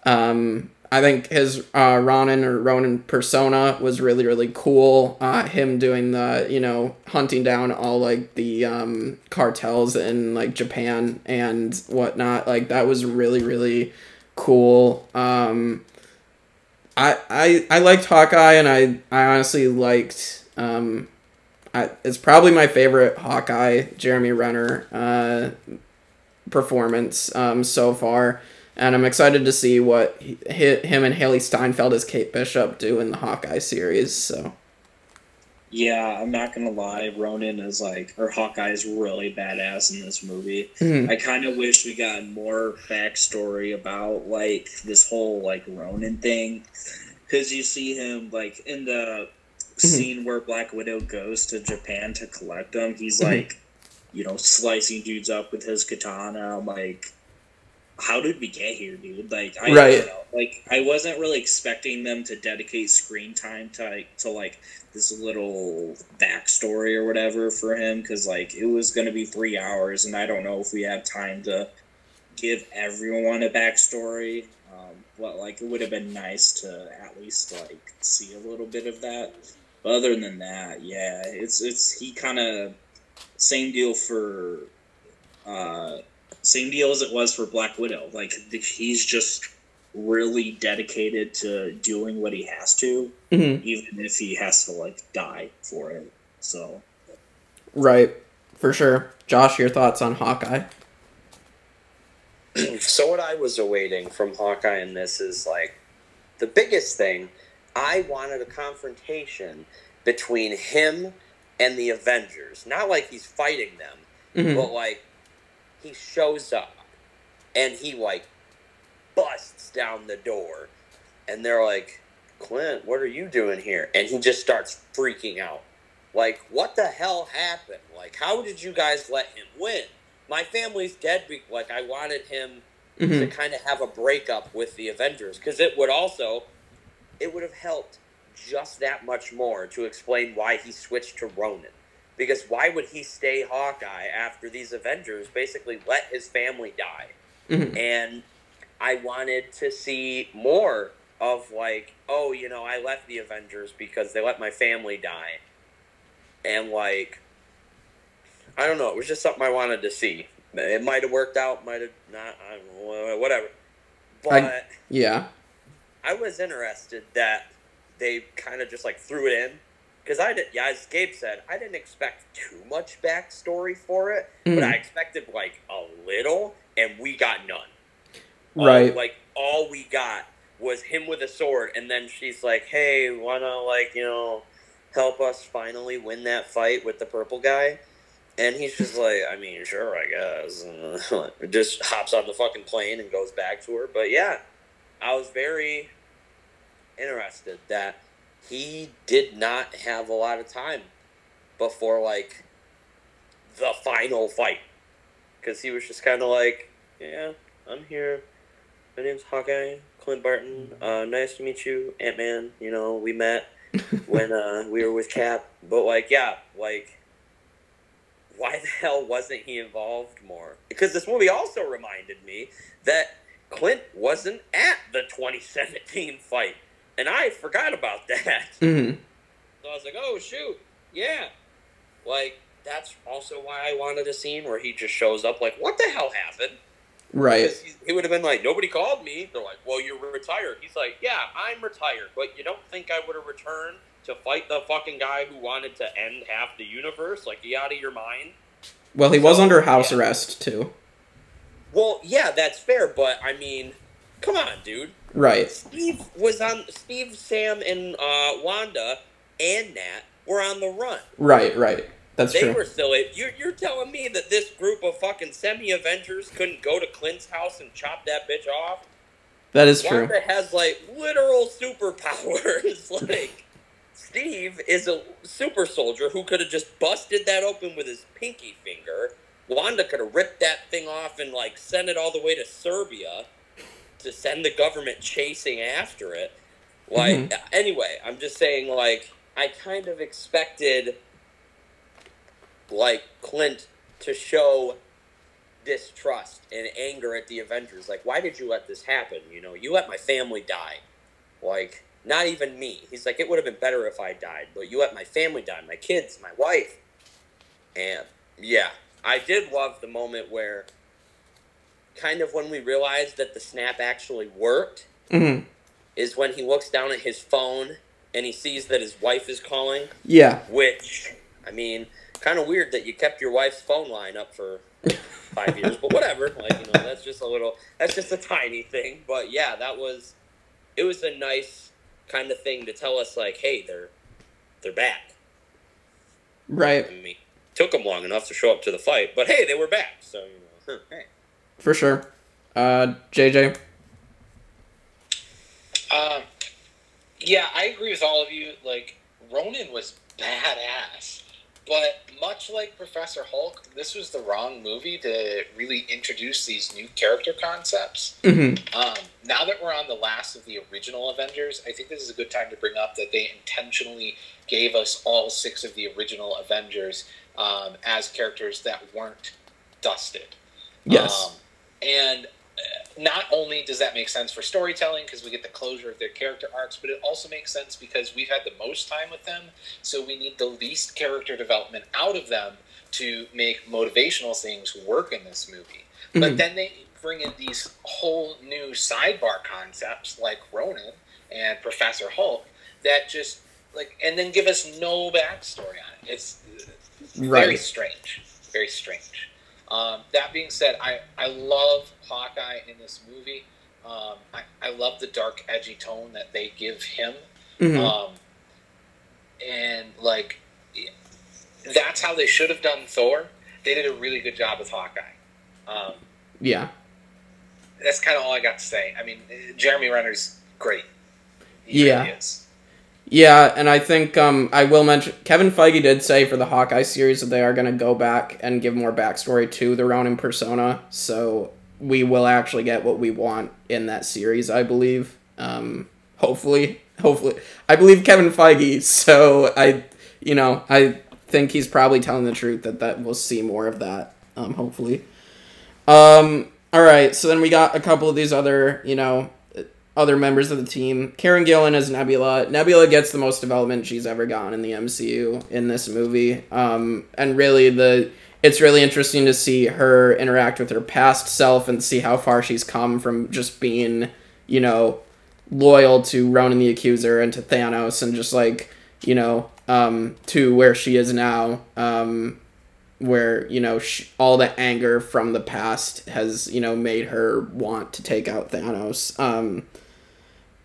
um, I think his uh, Ronin or Ronin persona was really really cool. Uh, him doing the you know hunting down all like the um, cartels in like Japan and whatnot. Like that was really really cool. Um, I I I liked Hawkeye, and I I honestly liked. Um, I, it's probably my favorite Hawkeye Jeremy Renner uh, performance um, so far, and I'm excited to see what he, him and Hailee Steinfeld as Kate Bishop do in the Hawkeye series. So Yeah, I'm not gonna lie. Ronin is like, or Hawkeye is really badass in this movie. Mhm. I kind of wish we got more backstory about like this whole like Ronin thing, because you see him like in the scene where Black Widow goes to Japan to collect them. He's Mhm. like, you know, slicing dudes up with his katana. I'm like, how did we get here, dude? Like, I Right. know. Like, I wasn't really expecting them to dedicate screen time to like, to like this little backstory or whatever for him because like it was going to be three hours and i don't know if we have time to give everyone a backstory um, but like it would have been nice to at least like see a little bit of that but other than that yeah it's it's he kind of same deal for uh same deal as it was for black widow like he's just really dedicated to doing what he has to Mhm. even if he has to like die for it. So right, for sure. Josh, your thoughts on Hawkeye? so what I was awaiting from Hawkeye in this is like the biggest thing. I wanted a confrontation between him and the Avengers. Not like he's fighting them, Mhm. but like he shows up and he like busts down the door and they're like clint what are you doing here and he just starts freaking out like what the hell happened like how did you guys let him win my family's dead be- like i wanted him to Mhm. kind of have a breakup with the avengers because it would also it would have helped just that much more to explain why he switched to ronin because why would he stay Hawkeye after these Avengers basically let his family die? Mhm. And I wanted to see more of like, oh, you know, I left the Avengers because they let my family die. And like I don't know, it was just something I wanted to see. It might have worked out, might have not, I don't know, whatever. But I- Yeah. I was interested that they kind of just like threw it in because I did. Yeah, as Gabe said, I didn't expect too much backstory for it, Mhm. but I expected like a little, and we got none. Right. like all we got was him with a sword, and then she's like, "Hey, wanna like you know help us finally win that fight with the purple guy?" And he's just like, "I mean, sure, I guess." Just hops on the fucking plane and goes back to her. But yeah, I was very interested that he did not have a lot of time before like the final fight because he was just kind of like, "Yeah, I'm here." My name's Hawkeye, Clint Barton. Uh, nice to meet you, Ant Man. You know, we met when uh, we were with Cap. But, like, yeah, like, why the hell wasn't he involved more? Because this movie also reminded me that Clint wasn't at the 2017 fight. And I forgot about that. Mhm. So I was like, oh, shoot. Yeah. Like, that's also why I wanted a scene where he just shows up, like, what the hell happened? Right. He, he would have been like, nobody called me. They're like, well, you're retired. He's like, yeah, I'm retired, but you don't think I would have returned to fight the fucking guy who wanted to end half the universe? Like, you out of your mind? Well, he was under house yeah. arrest too. Well, yeah, that's fair, but I mean, come on, dude. Right. Steve was on. Steve, Sam, and uh, Wanda and Nat were on the run. Right. Right. That's true. they true. were still. You're, you're telling me that this group of fucking semi Avengers couldn't go to Clint's house and chop that bitch off? That is true. Wanda has like literal superpowers. like Steve is a super soldier who could have just busted that open with his pinky finger. Wanda could have ripped that thing off and like sent it all the way to Serbia to send the government chasing after it. Like mm-hmm. anyway, I'm just saying like I kind of expected like Clint to show distrust and anger at the Avengers. Like, why did you let this happen? You know, you let my family die. Like, not even me. He's like, it would have been better if I died, but you let my family die, my kids, my wife. And yeah, I did love the moment where kind of when we realized that the snap actually worked hmm is when he looks down at his phone and he sees that his wife is calling Yeah. which I mean, kind of weird that you kept your wife's phone line up for five years, but whatever. Like you know, that's just a little, that's just a tiny thing. But yeah, that was, it was a nice kind of thing to tell us like, hey, they're they're back. Right. I mean, took them long enough to show up to the fight, but hey, they were back. So you know, hey. For sure. Uh, JJ. Um, yeah, I agree with all of you. Like, Ronin was badass. But much like Professor Hulk, this was the wrong movie to really introduce these new character concepts. hmm Um, now that we're on the last of the original Avengers, I think this is a good time to bring up that they intentionally gave us all six of the original Avengers um, as characters that weren't dusted. Yes. Um, and uh, not only does that make sense for storytelling because we get the closure of their character arcs, but it also makes sense because we've had the most time with them, so we need the least character development out of them to make motivational things work in this movie. But Mhm. then they bring in these whole new sidebar concepts like Ronin and Professor Hulk that just like, and then give us no backstory on it. It's very strange. Very strange. Um, that being said, I, I love Hawkeye in this movie. Um, I, I love the dark, edgy tone that they give him. hmm Um, and, like, that's how they should have done Thor. They did a really good job with Hawkeye. Um, yeah. that's kind of all I got to say. I mean, Jeremy Renner's great. He Yeah. really is. Yeah, and I think um, I will mention Kevin Feige did say for the Hawkeye series that they are going to go back and give more backstory to the Ronin persona, so we will actually get what we want in that series, I believe. Um, hopefully, hopefully, I believe Kevin Feige, so I, you know, I think he's probably telling the truth that that we'll see more of that. Um, hopefully. Um, all right, so then we got a couple of these other, you know, other members of the team. Karen Gillan as Nebula. Nebula gets the most development she's ever gotten in the MCU in this movie. Um, and really the it's really interesting to see her interact with her past self and see how far she's come from just being, you know, loyal to Ronan the Accuser and to Thanos and just like, you know, um, to where she is now, um, where you know sh- all the anger from the past has you know made her want to take out Thanos. Um,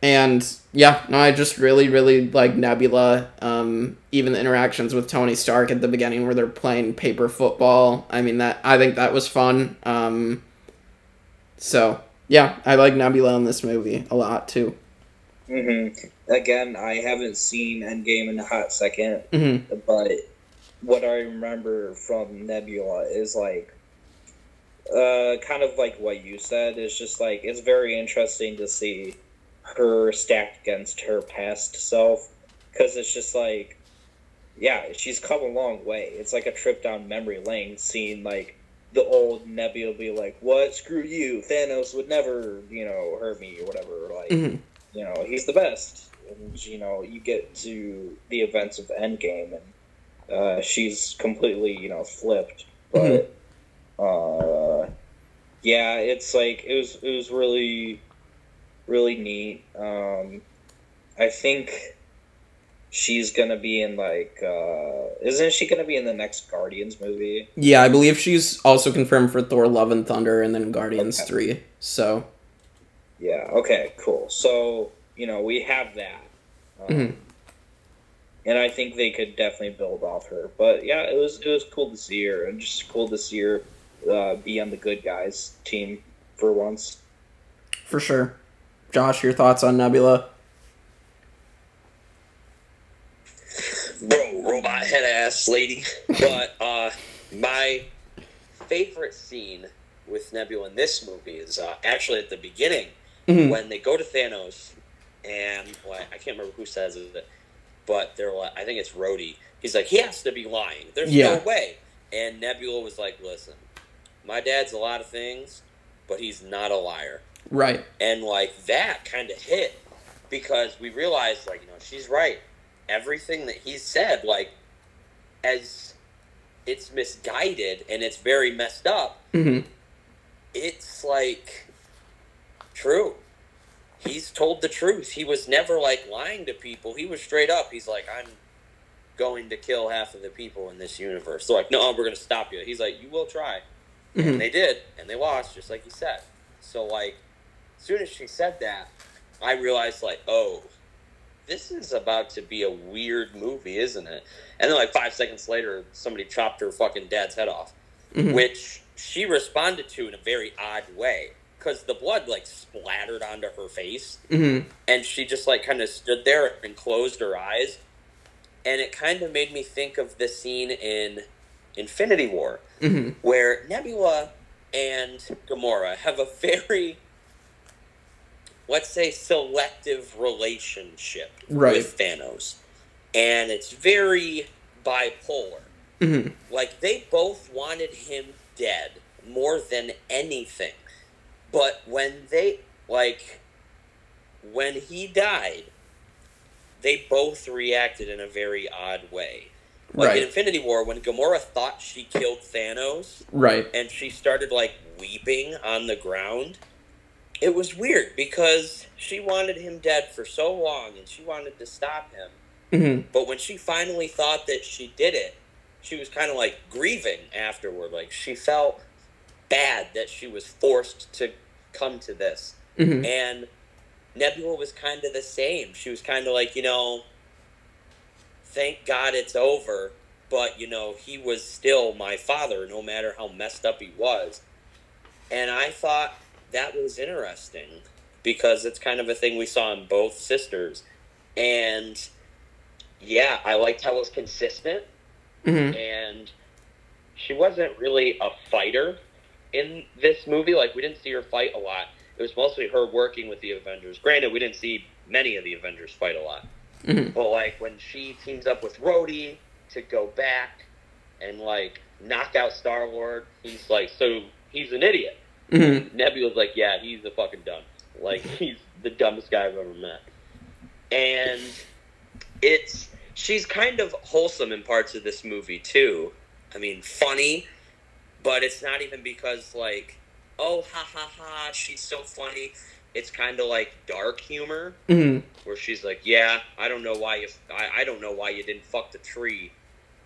and yeah, no, I just really, really like Nebula. Um, even the interactions with Tony Stark at the beginning, where they're playing paper football. I mean, that I think that was fun. Um, so yeah, I like Nebula in this movie a lot too. hmm Again, I haven't seen Endgame in a hot 2nd hmm but what I remember from Nebula is like, uh, kind of like what you said. It's just like it's very interesting to see her stacked against her past self, because it's just like, yeah, she's come a long way. It's like a trip down memory lane, seeing like the old Nebula be like, "What? Screw you! Thanos would never, you know, hurt me or whatever." Like, hmm you know, he's the best. And, you know, you get to the events of Endgame, and uh, she's completely, you know, flipped. But, uh, yeah, it's like, it was, it was really, really neat. Um, I think she's gonna be in, like, uh, isn't she gonna be in the next Guardians movie? Yeah, I believe she's also confirmed for Thor: Love and Thunder, and then Guardians Okay. three. So Yeah, okay, cool. So, you know, we have that. Um, Mhm. And I think they could definitely build off her. But yeah, it was it was cool to see her, and just cool to see her uh, be on the good guys team for once. for sure. Josh, your thoughts on Nebula? bro, robot head ass lady. But uh, my favorite scene with Nebula in this movie is uh, actually at the beginning Mhm. when they go to Thanos, and well, I can't remember who says it, but they're like, I think it's Rhodey. He's like, he has to be lying. There's Yeah. no way. And Nebula was like, listen, my dad's a lot of things, but he's not a liar Right. and like that kind of hit because we realized like you know she's right. Everything that he said like as it's misguided and it's very messed up hmm it's like true. He's told the truth. He was never like lying to people. He was straight up. He's like i'm going to kill half of the people in this universe. They're like no we're going to stop you. He's like you will try. Hmm and they did, and they lost, just like you said. So, like, as soon as she said that, I realized, like, oh, this is about to be a weird movie, isn't it? And then, like, five seconds later, somebody chopped her fucking dad's head off, Mhm. which she responded to in a very odd way. Because the blood, like, splattered onto her face, hmm and she just, like, kind of stood there and closed her eyes. And it kind of made me think of the scene in Infinity War hmm where Nebula and Gamora have a very, let's say, selective relationship Right. with Thanos. And it's very bipolar. hmm Like, they both wanted him dead more than anything. But when they, like, when he died, they both reacted in a very odd way. Like Right. in Infinity War, when Gamora thought she killed Thanos, Right. and she started like weeping on the ground. It was weird because she wanted him dead for so long and she wanted to stop him. hmm But when she finally thought that she did it, she was kind of like grieving afterward. Like she felt bad that she was forced to come to this. hmm And Nebula was kind of the same. She was kind of like, you know, thank God it's over, but, you know, he was still my father, no matter how messed up he was. And I thought that was interesting because it's kind of a thing we saw in both sisters. And yeah, I liked how it was consistent hmm and she wasn't really a fighter in this movie. Like we didn't see her fight a lot. It was mostly her working with the Avengers. Granted, we didn't see many of the Avengers fight a lot. hmm But like when she teams up with Rhodey to go back and like knock out Star Lord, he's like, so he's an idiot. Hmm Nebula's like, yeah, he's a fucking dumb. Like he's the dumbest guy I've ever met. And it's she's kind of wholesome in parts of this movie too. I mean, funny, but it's not even because like, oh ha ha ha, she's so funny. it's kind of like dark humor Mhm. where she's like, "Yeah, I don't know why you, I, I don't know why you didn't fuck the tree,"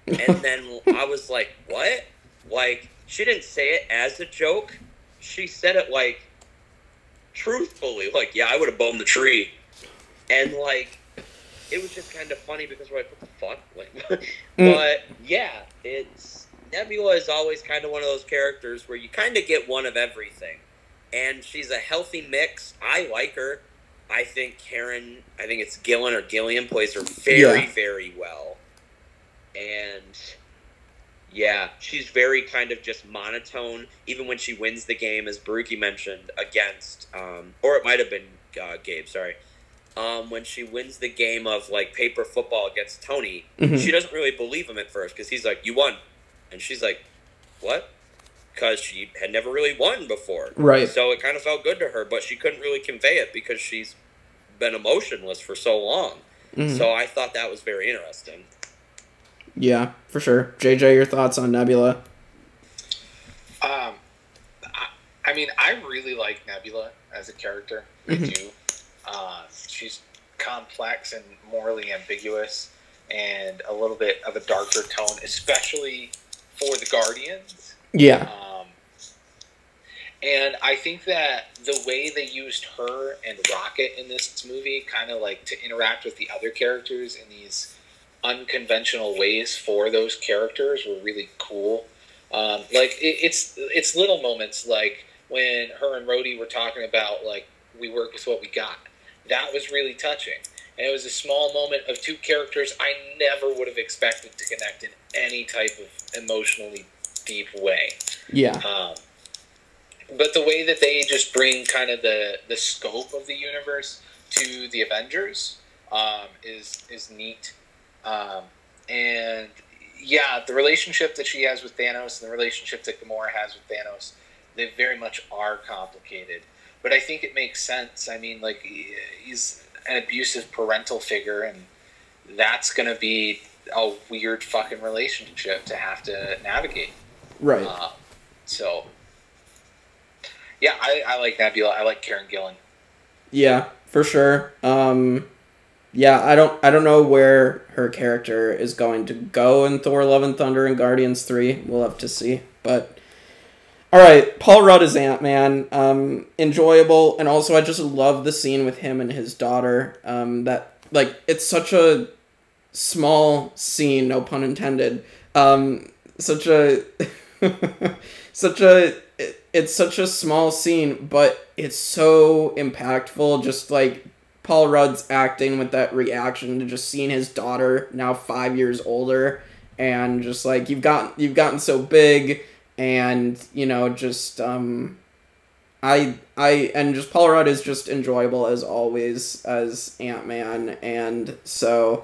and then I was like, "What?" Like she didn't say it as a joke. She said it like truthfully, like, "Yeah, I would have boned the tree," and like it was just kind of funny because we're like, "What the fuck?" Like, Mm. but yeah, it's Nebula is always kind of one of those characters where you kind of get one of everything, and she's a healthy mix. I like her. I think Karen, I think it's Gillen or Gillian plays her very, Yeah. very well. And yeah, she's very kind of just monotone, even when she wins the game, as Baruki mentioned, against, um, or it might have been uh, Gabe, sorry. Um, when she wins the game of like paper football against Tony, Mhm. she doesn't really believe him at first because he's like, "You won," and she's like, "What?" Because she had never really won before, Right. so it kind of felt good to her, but she couldn't really convey it because she's been emotionless for so long. Mhm. So I thought that was very interesting. Yeah, for sure. JJ, your thoughts on Nebula? Um, I, I mean, I really like Nebula as a character. I Mhm. do. Uh, she's complex and morally ambiguous, and a little bit of a darker tone, especially for the Guardians. Yeah. Um, and I think that the way they used her and Rocket in this movie, kind of like to interact with the other characters in these unconventional ways for those characters, were really cool. Um, like it, it's it's little moments like when her and Rhodey were talking about like we work with what we got. That was really touching, and it was a small moment of two characters I never would have expected to connect in any type of emotionally deep way. Yeah. Um, but the way that they just bring kind of the the scope of the universe to the Avengers um, is is neat. Um, and yeah, the relationship that she has with Thanos and the relationship that Gamora has with Thanos, they very much are complicated. But I think it makes sense. I mean, like he's an abusive parental figure, and that's going to be a weird fucking relationship to have to navigate. Right. Uh, so, yeah, I, I like Nebula. I like Karen Gillan. Yeah, for sure. Um yeah, I don't I don't know where her character is going to go in Thor Love and Thunder and Guardians 3. We'll have to see. But all right, Paul Rudd is Ant Man. Um, enjoyable, and also I just love the scene with him and his daughter. Um, that like it's such a small scene, no pun intended. Um, such a such a it- it's such a small scene, but it's so impactful. Just like Paul Rudd's acting with that reaction to just seeing his daughter now five years older, and just like you've got you've gotten so big, and you know just um, I I and just Paul Rudd is just enjoyable as always as Ant Man, and so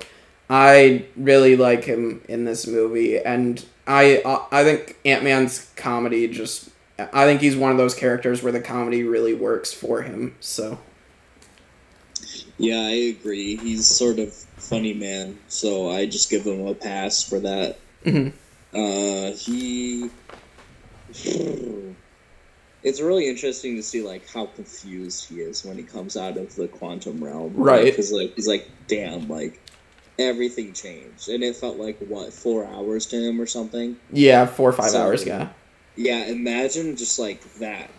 I really like him in this movie, and I uh, I think Ant Man's comedy just I think he's one of those characters where the comedy really works for him. So Yeah, I agree. He's sort of funny man, so I just give him a pass for that. Mhm. Uh, he. It's really interesting to see like how confused he is when he comes out of the quantum realm, Right. Because like he's like, damn, like everything changed, and it felt like what four hours to him or something. yeah, four or five So- hours. Yeah, Yeah, imagine just like that,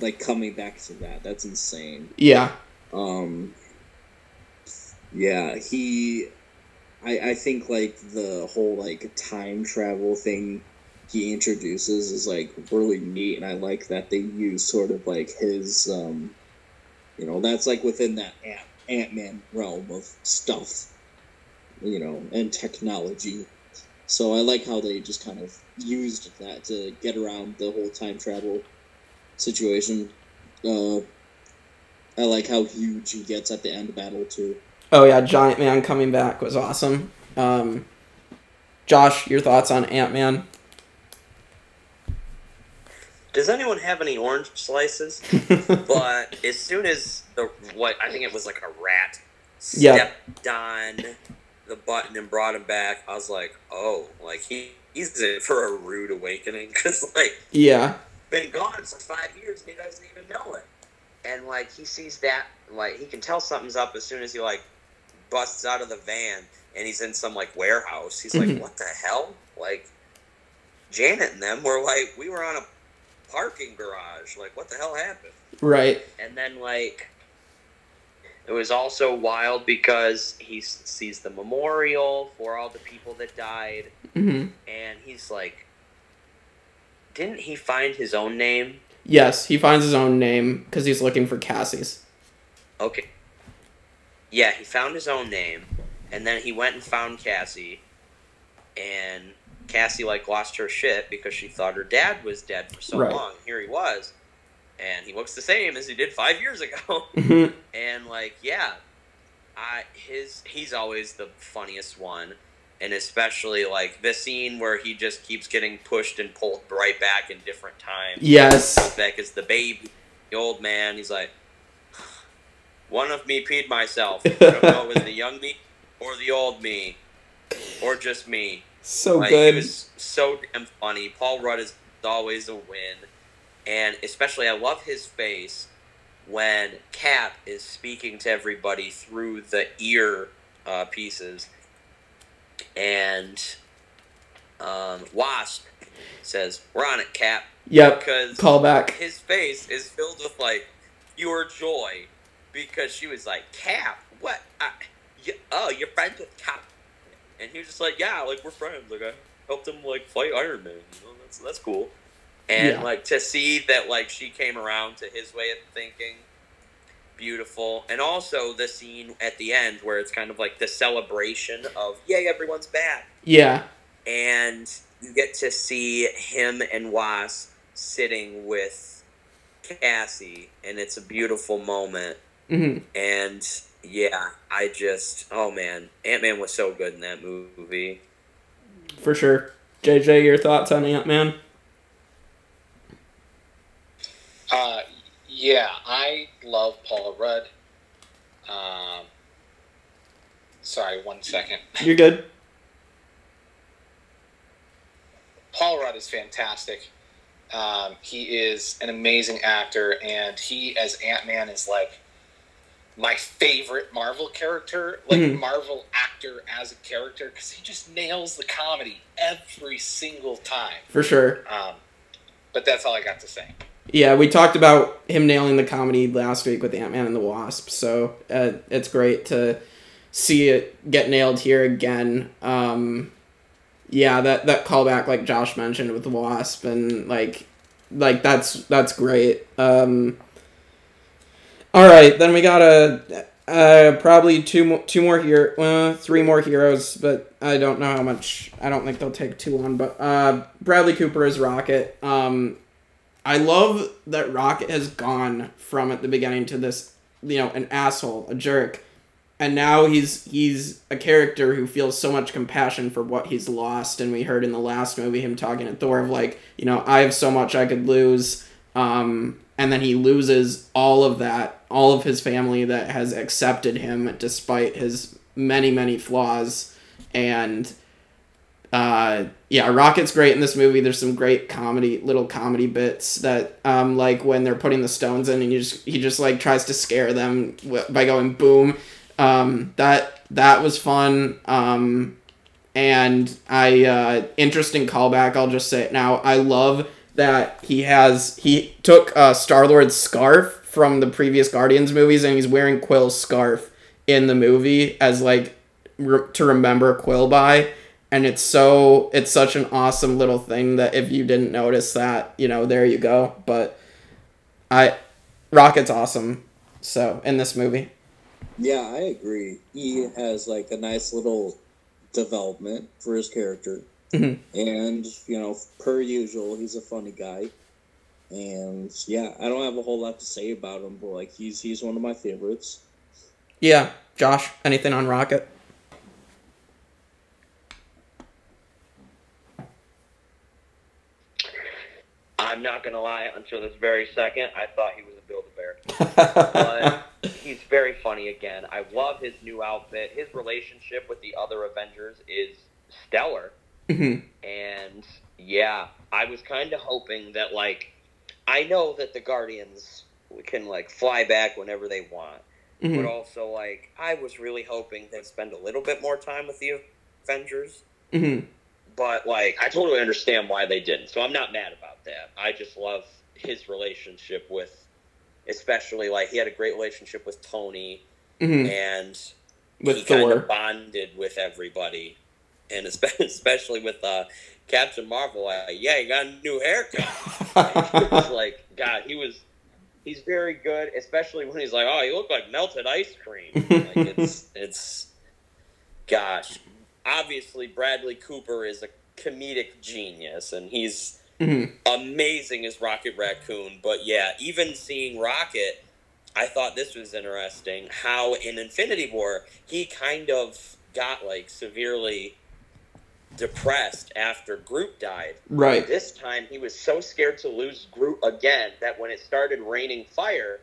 like coming back to that. That's insane. yeah, Um, yeah, he. I I think like the whole like time travel thing he introduces is like really neat, and I like that they use sort of like his um, you know, that's like within that Ant Ant Man realm of stuff, you know, and technology. So I like how they just kind of used that to get around the whole time travel situation. Uh, I like how huge he gets at the end battle too. Oh yeah, Giant Man coming back was awesome. Um, Josh, your thoughts on Ant Man? Does anyone have any orange slices? but as soon as the what I think it was like a rat stepped on the button and brought him back, I was like, oh, like he he's in for a rude awakening because like yeah, been gone for five years and he doesn't even know it. and like he sees that like he can tell something's up as soon as he like busts out of the van and he's in some like warehouse. He's like, "What the hell?" Like Janet and them were like, "We were on a parking garage. Like, what the hell happened?" Right. And then like it was also wild because he sees the memorial for all the people that died hmm and he's like didn't he find his own name? Yes, he finds his own name because he's looking for Cassie's. Okay. Yeah, he found his own name, and then he went and found Cassie, and Cassie like lost her shit because she thought her dad was dead for so Right. long. Here he was, and he looks the same as he did five years ago. hmm and like, yeah, I his he's always the funniest one, and especially like the scene where he just keeps getting pushed and pulled right back in different times. Yes. Beck is the baby, the old man. He's like, one of me peed myself. I don't know if it was the young me or the old me, or just me. So like, good. He was so damn funny. Paul Rudd is always a win, and especially I love his face when Cap is speaking to everybody through the ear uh, pieces, and um, Wasp says, "We're on it, Cap," Yep. because Call back. his face is filled with like pure joy because she was like, "Cap, what? I, you, oh, you're friends with Cap?" And he was just like, "Yeah, like we're friends. Like I helped him like fight Iron Man. You know, that's that's cool." And Yeah. like to see that like she came around to his way of thinking, beautiful. And also the scene at the end where it's kind of like the celebration of, "Yay, everyone's back." Yeah. and you get to see him and Wasp sitting with Cassie, and it's a beautiful moment. Hmm And yeah, I just oh man, Ant Man was so good in that movie. For sure. JJ, your thoughts on Ant Man? Uh, yeah, I love Paul Rudd. Um, sorry, one second. You're good. Paul Rudd is fantastic. Um, he is an amazing actor, and he as Ant Man is like my favorite Marvel character, like Mhm. Marvel actor as a character, because he just nails the comedy every single time. For sure. Um, but that's all I got to say. Yeah, we talked about him nailing the comedy last week with Ant Man and the Wasp, so uh, it's great to see it get nailed here again. Um, yeah, that that callback, like Josh mentioned with the Wasp, and like, like that's that's great. Um, all right, then we got a uh, probably two more, two more here, uh, three more heroes, but I don't know how much. I don't think they'll take too long. But uh, Bradley Cooper is Rocket. Um, I love that Rocket has gone from at the beginning to this, you know, an asshole, a jerk, and now he's he's a character who feels so much compassion for what he's lost. And we heard in the last movie him talking to Thor of like, you know, I have so much I could lose, um, and then he loses all of that, all of his family that has accepted him despite his many many flaws, and uh yeah rocket's great in this movie. There's some great comedy little comedy bits that um like when they're putting the stones in and you just he just like tries to scare them by going boom. Um that that was fun. Um and i uh interesting callback i'll just say it now. I love that he has he took uh star lord's scarf from the previous guardians movies and he's wearing quill's scarf in the movie as like re- to remember quill by and it's so it's such an awesome little thing that if you didn't notice that you know there you go but i rocket's awesome so in this movie Yeah, I agree. He has like a nice little development for his character, Mhm. and you know, per usual, he's a funny guy. And yeah, I don't have a whole lot to say about him, but like he's he's one of my favorites. yeah josh anything on rocket I'm not gonna lie, until this very second, I thought he was a Build a Bear. But he's very funny again. I love his new outfit. His relationship with the other Avengers is stellar. Mhm. And yeah, I was kind of hoping that, like, I know that the Guardians can like fly back whenever they want. Mhm. But also, like, I was really hoping they'd spend a little bit more time with the Avengers. Mhm. But like, I totally understand why they didn't. So I'm not mad about that. I just love his relationship with, especially like he had a great relationship with Tony, Mhm. and With he kind of bonded with everybody, and especially with uh, Captain Marvel. Like, yeah, he got a new haircut. it was like God, he was. He's very good, especially when he's like, "Oh, you look like melted ice cream." Like it's it's, gosh, obviously Bradley Cooper is a comedic genius, and he's Mhm. amazing as Rocket Raccoon. But yeah, even seeing Rocket, I thought this was interesting. How in Infinity War he kind of got like severely depressed after Groot died. Right. This time he was so scared to lose Groot again that when it started raining fire,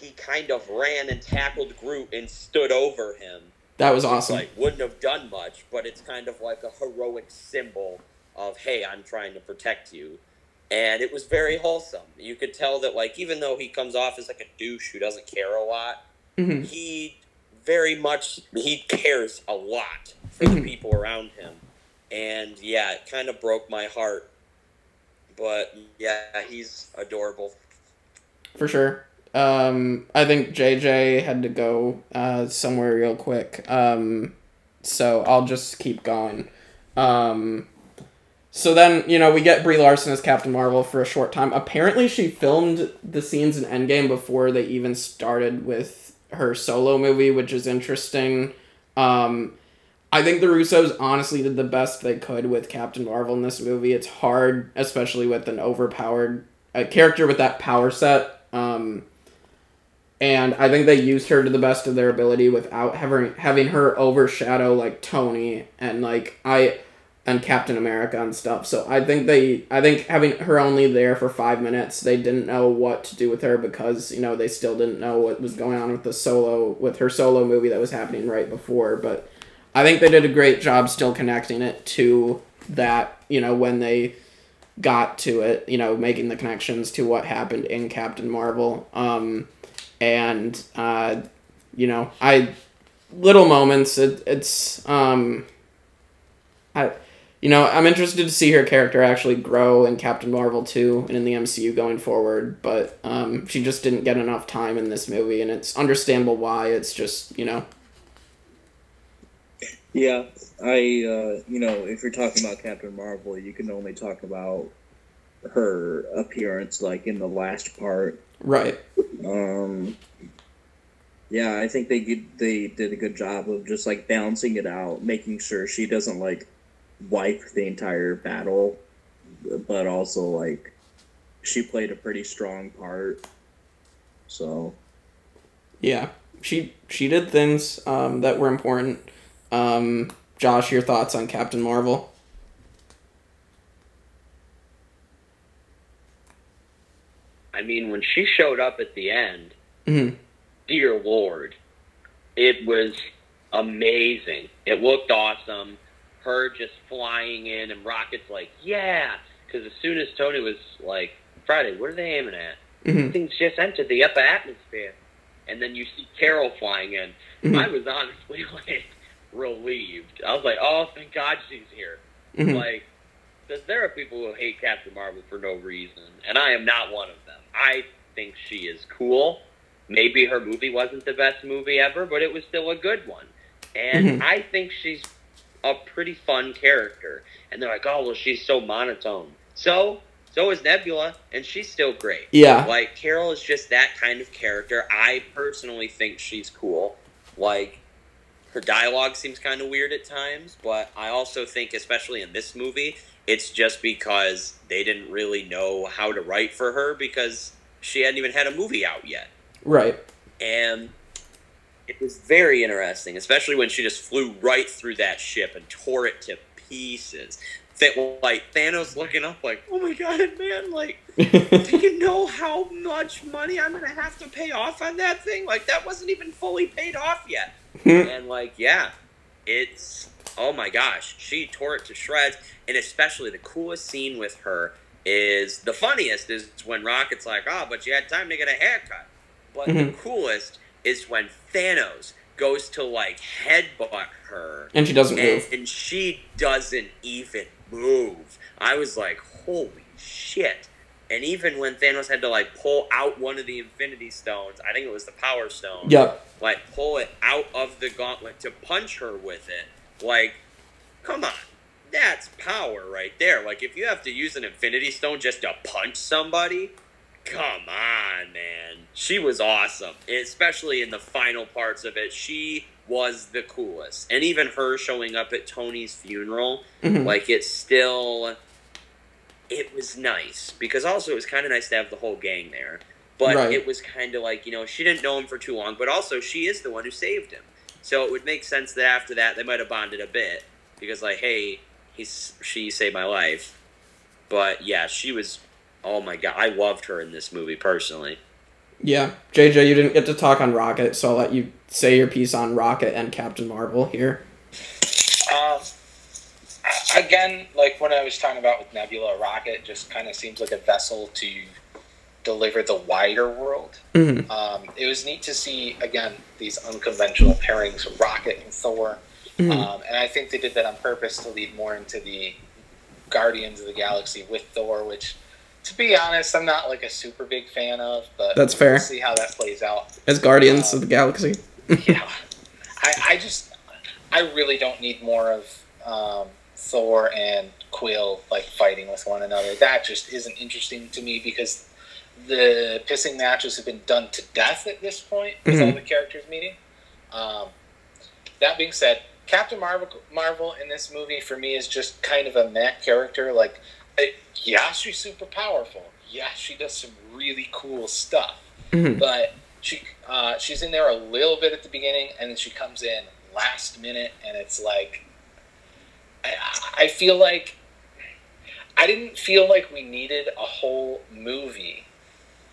he kind of ran and tackled Groot and stood over him. That was awesome. Like wouldn't have done much, but it's kind of like a heroic symbol of hey, I'm trying to protect you. And it was very wholesome. You could tell that like even though he comes off as like a douche who doesn't care a lot, Mhm. he very much he cares a lot for the Mhm. people around him and yeah it kind of broke my heart but yeah he's adorable For sure. Um, I think JJ had to go uh, somewhere real quick. Um, so I'll just keep going. Um, so then, you know, we get Brie Larson as Captain Marvel for a short time. Apparently, she filmed the scenes in Endgame before they even started with her solo movie, which is interesting. Um, I think the Russos honestly did the best they could with Captain Marvel in this movie. It's hard, especially with an overpowered a character with that power set. Um, and I think they used her to the best of their ability without having having her overshadow like Tony and like I and Captain America and stuff. So I think they I think having her only there for five minutes, they didn't know what to do with her because you know they still didn't know what was going on with the solo with her solo movie that was happening right before. But I think they did a great job still connecting it to that. You know when they got to it, you know, making the connections to what happened in Captain Marvel. Um, and uh, you know, I little moments. It, it's um, I, you know, I'm interested to see her character actually grow in Captain Marvel too, and in the MCU going forward. But um, she just didn't get enough time in this movie, and it's understandable why. It's just you know, Yeah, I uh, you know, if you're talking about Captain Marvel, you can only talk about her appearance like in the last part. right. Um yeah, I think they did, they did a good job of just like balancing it out, making sure she doesn't like wipe the entire battle, but also like she played a pretty strong part. So, Yeah, she she did things um, that were important. Um, Josh, your thoughts on Captain Marvel? i mean when she showed up at the end hmm dear lord it was amazing. It looked awesome. Her just flying in and rockets like yeah! Because as soon as tony was like friday what are they aiming at? Hmm things just entered the upper atmosphere. And then you see carol flying in. Mhm. i was honestly like relieved. I was like oh thank god she's here. Hmm like because there are people who hate captain marvel for no reason and i am not one of them. I think she is cool. Maybe her movie wasn't the best movie ever but it was still a good one. And Mhm. i think she's a pretty fun character. And they're like oh well she's so monotone. So so is nebula and she's still great. Yeah. like Carol is just that kind of character. I personally think she's cool. Like her dialogue seems kind of weird at times, but I also think especially in this movie, it's just because they didn't really know how to write for her because she hadn't even had a movie out yet. Right. And it was very interesting, especially when she just flew right through that ship and tore it to pieces. That like Thanos looking up like, "Oh my god, man, like do you know how much money I'm gonna have to pay off on that thing? Like that wasn't even fully paid off yet. And like, yeah, it's oh my gosh, she tore it to shreds. And especially the coolest scene with her is the funniest is when Rocket's like, "Oh, but you had time to get a haircut." But the Mhm. coolest is when Thanos goes to like headbutt her, And she doesn't and, move. and she doesn't even move. I was like, "Holy shit!" And even when Thanos had to like pull out one of the Infinity Stones, I think it was the Power Stone Yep. like pull it out of the gauntlet to punch her with it. Like, come on. That's power right there. Like if you have to use an infinity stone just to punch somebody, come on, man. She was awesome. Especially in the final parts of it. She was the coolest. And even her showing up at Tony's funeral, Mhm. like it's still it was nice because also it was kind of nice to have the whole gang there but Right. it was kind of like you know she didn't know him for too long but also she is the one who saved him so it would make sense that after that they might have bonded a bit because like hey he's she saved my life but yeah she was oh my god i loved her in this movie personally Yeah. JJ, you didn't get to talk on Rocket, so I'll let you say your piece on Rocket and Captain Marvel here. Um, again, like when I was talking about with Nebula, Rocket just kind of seems like a vessel to deliver the wider world. Mhm. Um, it was neat to see again these unconventional pairings, Rocket and Thor, Mhm. um, and I think they did that on purpose to lead more into the Guardians of the Galaxy with Thor, which. To be honest, I'm not like a super big fan of, but That's fair. We'll see how that plays out. As Guardians of the Galaxy. yeah, I, I just, I really don't need more of um, Thor and Quill like fighting with one another. That just isn't interesting to me because the pissing matches have been done to death at this point with all Mhm. the characters meeting. Um, that being said, Captain Marvel, Marvel in this movie for me is just kind of a meh character. Like, I, yeah, she's super powerful. Yeah, she does some really cool stuff Mhm. but she uh, she's in there a little bit at the beginning, and then she comes in last minute, and it's like I, I feel like I didn't feel like we needed a whole movie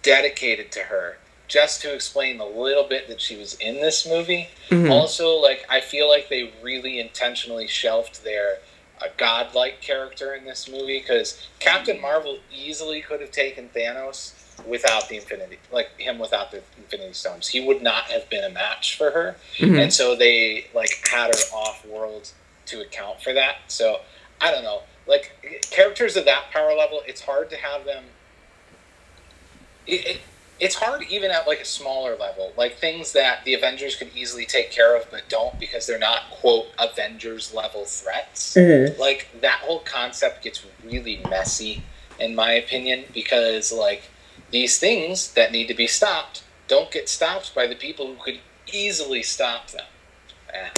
dedicated to her just to explain the little bit that she was in this movie. Mhm. Also, like I feel like they really intentionally shelved their a godlike character in this movie because Captain Marvel easily could have taken Thanos without the Infinity, like him without the Infinity Stones. He would not have been a match for her, Mhm. and so they like had her off world to account for that. So I don't know, like characters of that power level, it's hard to have them. It, it, it's hard even at like a smaller level, like things that the Avengers could easily take care of, but don't because they're not quote Avengers level threats. Mm-hmm. Like that whole concept gets really messy, in my opinion, because like these things that need to be stopped don't get stopped by the people who could easily stop them. Uh,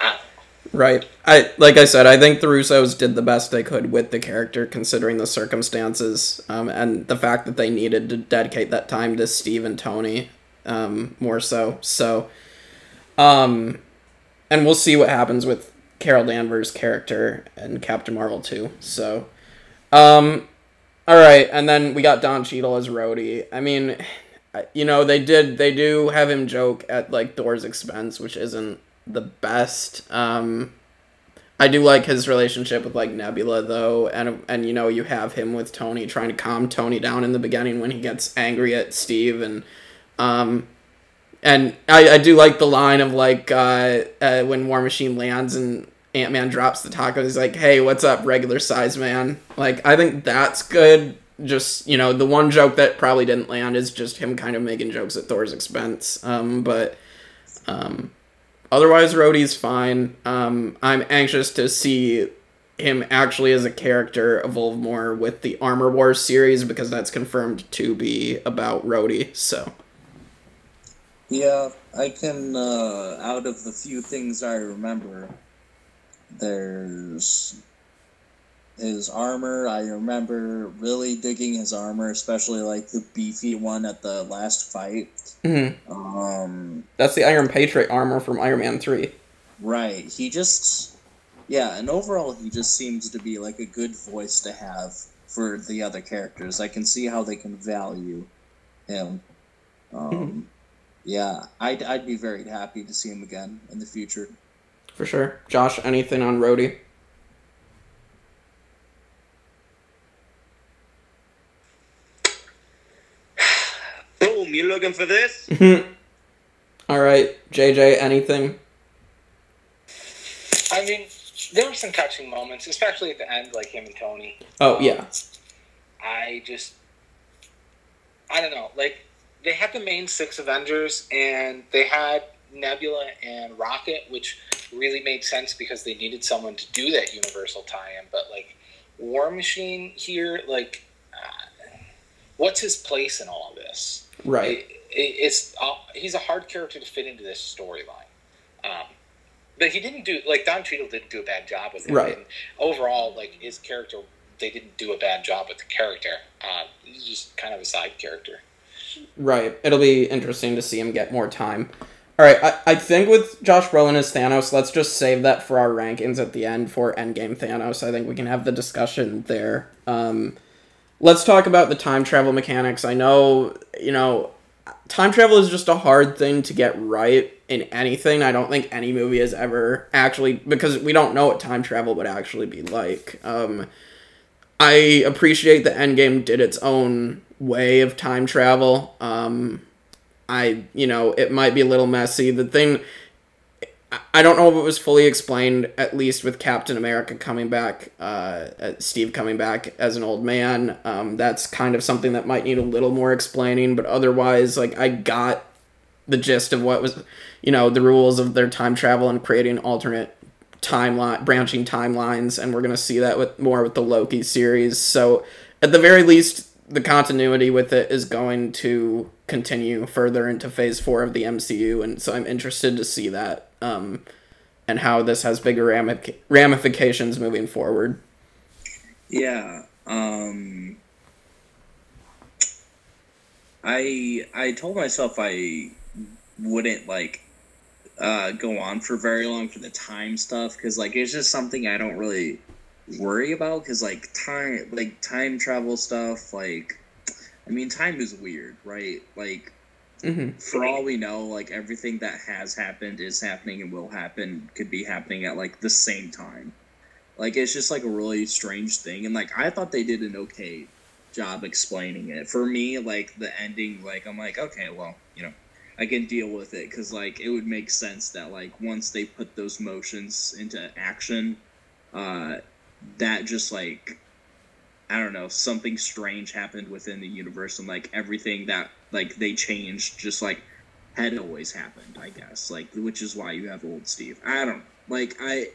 I don't know. Right. I like I said, I think the Russos did the best they could with the character considering the circumstances, um, and the fact that they needed to dedicate that time to Steve and Tony, um, more so. So, um, and we'll see what happens with Carol Danvers' character and Captain Marvel too. So, um, all right, and then we got Don Cheadle as Rhodey. I mean, you know, they did they do have him joke at like Thor's expense, which isn't the best. Um, I do like his relationship with like Nebula though, and and you know you have him with Tony trying to calm Tony down in the beginning when he gets angry at Steve and um and I, I do like the line of like uh, uh when War Machine lands and Ant Man drops the taco he's like hey what's up regular size man? Like I think that's good. Just you know the one joke that probably didn't land is just him kind of making jokes at Thor's expense. Um but um otherwise Rhodey's fine. Um, I'm anxious to see him actually as a character evolve more with the Armor Wars series because that's confirmed to be about Rhodey. So Yeah, I can. Uh, out of the few things I remember, there's his armor. I remember really digging his armor, especially like the beefy one at the last fight. Um, that's the Iron Patriot armor from Iron Man Three. right. He just, yeah, and overall, he just seems to be like a good voice to have for the other characters. I can see how they can value him. Um, yeah, I'd, I'd be very happy to see him again in the future. For sure. Josh, anything on Rhodey? You looking for this? All right, JJ, anything? I mean, there were some touching moments, especially at the end, like him and Tony. Oh yeah, I just, I don't know. Like they had the main six Avengers, and they had Nebula and Rocket, which really made sense because they needed someone to do that Universal tie-in. But like War Machine here, like, uh, what's his place in all of this? Right. It, it, it's uh, he's a hard character to fit into this storyline. Um, but he didn't do like Don Cheadle didn't do a bad job with him. Right. And overall, like his character, they didn't do a bad job with the character. Uh, he's just kind of a side character. Right. It'll be interesting to see him get more time. All right. I, I think with Josh Brolin as Thanos, let's just save that for our rankings at the end for Endgame Thanos. I think we can have the discussion there. Um, let's talk about the time travel mechanics. I know, you know, time travel is just a hard thing to get right in anything. I don't think any movie has ever actually, because we don't know what time travel would actually be like. Um, I appreciate that Endgame did its own way of time travel. Um, I, you know, it might be a little messy. The thing, I- don't know if it was fully explained, at least with Captain America coming back, uh, uh, Steve coming back as an old man. Um, that's kind of something that might need a little more explaining, but otherwise, like, I got the gist of what was, you know, the rules of their time travel and creating alternate timeline branching timelines and we're going to see that with more with the Loki series. So at the very least the continuity with it is going to continue further into phase 4 of the MCU and so I'm interested to see that um and how this has bigger ramifications moving forward. Yeah. Um I I told myself I wouldn't like uh go on for very long for the time stuff cuz like it's just something I don't really worry about cuz like time like time travel stuff like I mean time is weird, right? Like Mhm. for all we know, like everything that has happened is happening and will happen could be happening at like the same time. Like it's just like a really strange thing, and like I thought they did an okay job explaining it. For me, like the ending, like I'm like, okay, well, you know, I can deal with it because like it would make sense that like once they put those motions into action, uh, that just like I don't know, something strange happened within the universe, and like everything that like they changed just like had always happened, I guess. Like, which is why you have old Steve. I don't like I.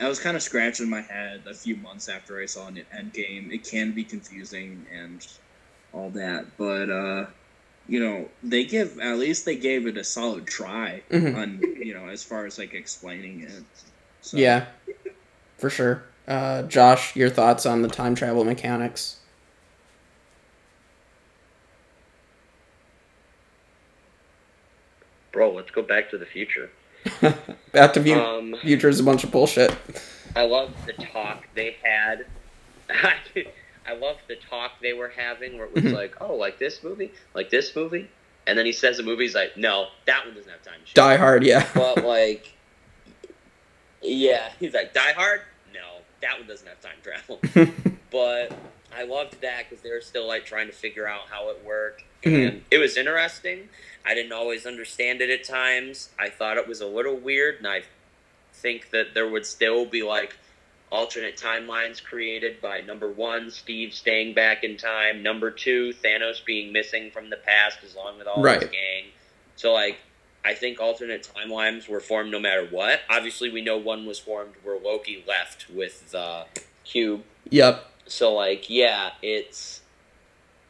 I was kind of scratching my head a few months after I saw an Endgame. It can be confusing and all that, but uh, you know they give at least they gave it a solid try Mhm. on you know as far as like explaining it. So, Yeah. For sure. Uh Josh, your thoughts on the time travel mechanics? Bro, let's go back to the future. Back to View Um, Future's a bunch of bullshit. I love the talk they had. I love the talk they were having where it was Mhm. like, oh, like this movie? Like this movie? And then he says the movie's like, no, that one doesn't have time to. Die Hard, yeah. But, like, yeah, he's like, Die Hard? That one doesn't have time travel. but I loved that because they were still, like, trying to figure out how it worked. Mhm. And it was interesting. I didn't always understand it at times. I thought it was a little weird, and I think that there would still be like alternate timelines created by number one, Steve staying back in time, number two, Thanos being missing from the past as long with all Right. his gang. So like I think alternate timelines were formed no matter what. Obviously we know one was formed where Loki left with the cube. yep. So like yeah, it's